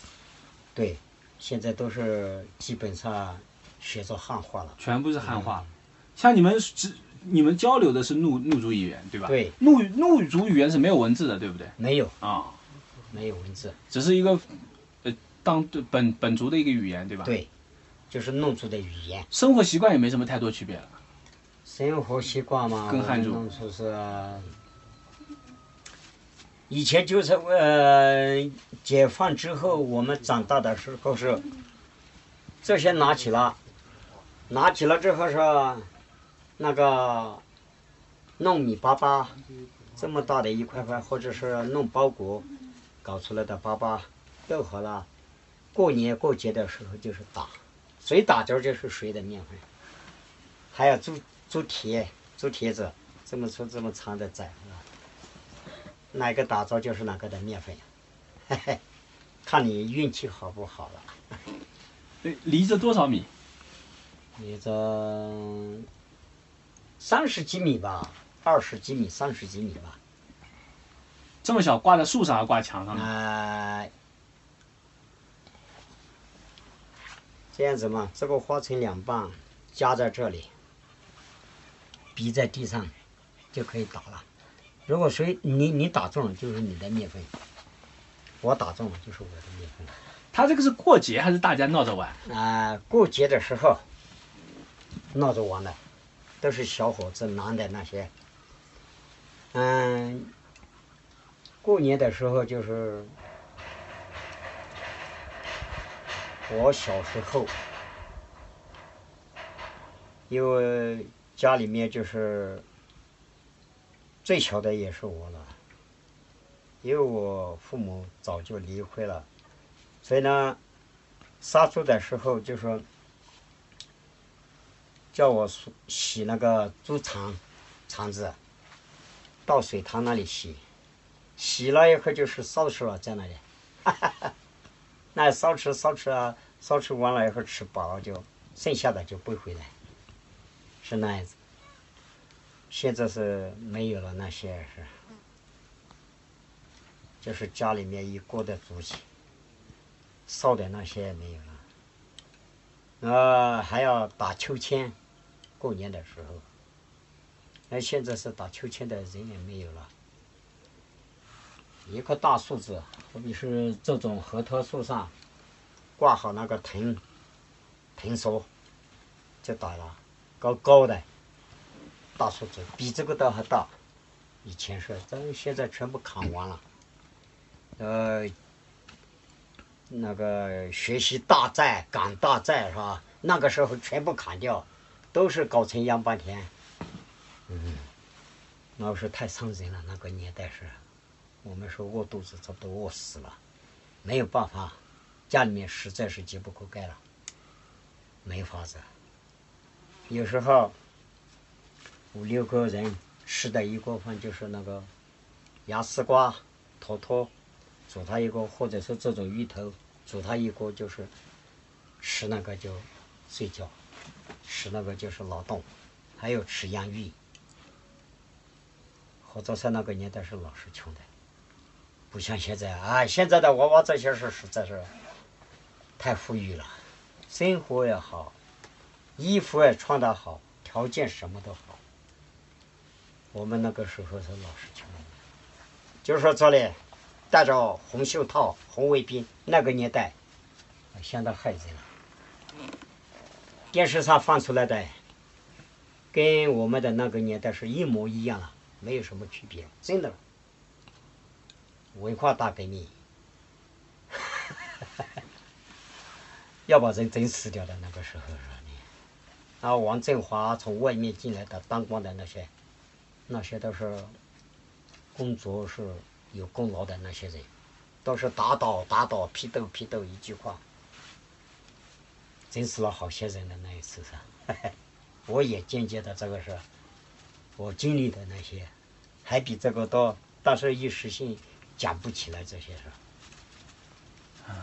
F: 对，现在都是基本上学着汉化了。
G: 全部是汉化了。像你们只你们交流的是怒怒族语言，对吧？
F: 对，
G: 怒怒族语言是没有文字的，对不对？
F: 没有，
G: 啊，
F: 没有文字。
G: 只是一个呃当本本族的一个语言，对吧？。
F: 对，就是弄族的语言。
G: 生活习惯也没什么太多区别了。
F: 生活习惯嘛，
G: 跟汉族
F: 是。以前就是呃，解放之后，我们长大的时候是这些拿起了，拿起了之后是那个糯米粑粑，这么大的一块块，或者是弄包裹搞出来的粑粑，都好了。过年过节的时候就是打，谁打着就是谁的面粉，还有猪猪蹄、猪蹄子，这么粗这么长的仔啊，哪个打着就是哪个的面粉，嘿嘿，看你运气好不好了。
G: 对，离着多少米？
F: 离着三十几米吧，二十几米、三十几米吧。
G: 这么小，挂在树上还挂墙上
F: 这样子嘛，这个划成两半，夹在这里，逼在地上，就可以打了。如果谁你你打中了，就是你的面粉；我打中了，就是我的面粉。
G: 他这个是过节还是大家闹着玩？
F: 啊、过节的时候闹着玩的，都是小伙子男的那些。嗯，过年的时候就是我小时候，因为家里面就是最小的也是我了，因为我父母早就离婚了。所以呢，杀猪的时候就说叫我洗那个猪肠肠子，到水塘那里洗，洗了以后就是烧吃了在那里，哈 哈那烧吃烧吃啊，烧吃完了以后吃饱了就剩下的就背回来，是那样子。现在是没有了那些是，就是家里面一锅的煮起，烧的那些也没有了。呃，还要打秋千，过年的时候。那现在是打秋千的人也没有了。一棵大树子，好比是这种核桃树上挂好那个藤藤索，就打了，高高的大树子，比这个都还大。以前是，但现在全部砍完了。呃，那个学习大寨、赶大寨是吧？那个时候全部砍掉，都是搞成样板田。嗯，那是太伤人了，那个年代是。我们说饿肚子，差不多饿死了，没有办法，家里面实在是急不可待了，没法子。有时候五六个人吃的一锅饭就是那个牙丝瓜、坨坨，煮它一锅，或者是这种芋头煮它一锅，就是吃那个就睡觉，吃那个就是劳动，还有吃洋芋。或者在那个年代是老是穷的。不像现在啊，现在的娃娃这些是实在是太富裕了，生活也好，衣服也穿得好，条件什么都好。我们那个时候是老实穷，就是说这里戴着红袖套、红卫兵，那个年代相当害人了。电视上放出来的，跟我们的那个年代是一模一样了，没有什么区别，真的。文化大革命，要把人整死掉的那个时候是吧？啊，王振华从外面进来的当官的那些，那些都是工作是有功劳的那些人，都是打倒打倒，批斗批斗，一句话，整死了好些人的那一次是，我也间接的这个是，我经历的那些，还比这个多，但是一时性。讲不起来这些事
G: 啊。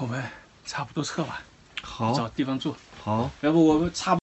G: 我们差不多撤吧，
D: 好，
G: 找地方住。
D: 好，
G: 要不我们差不。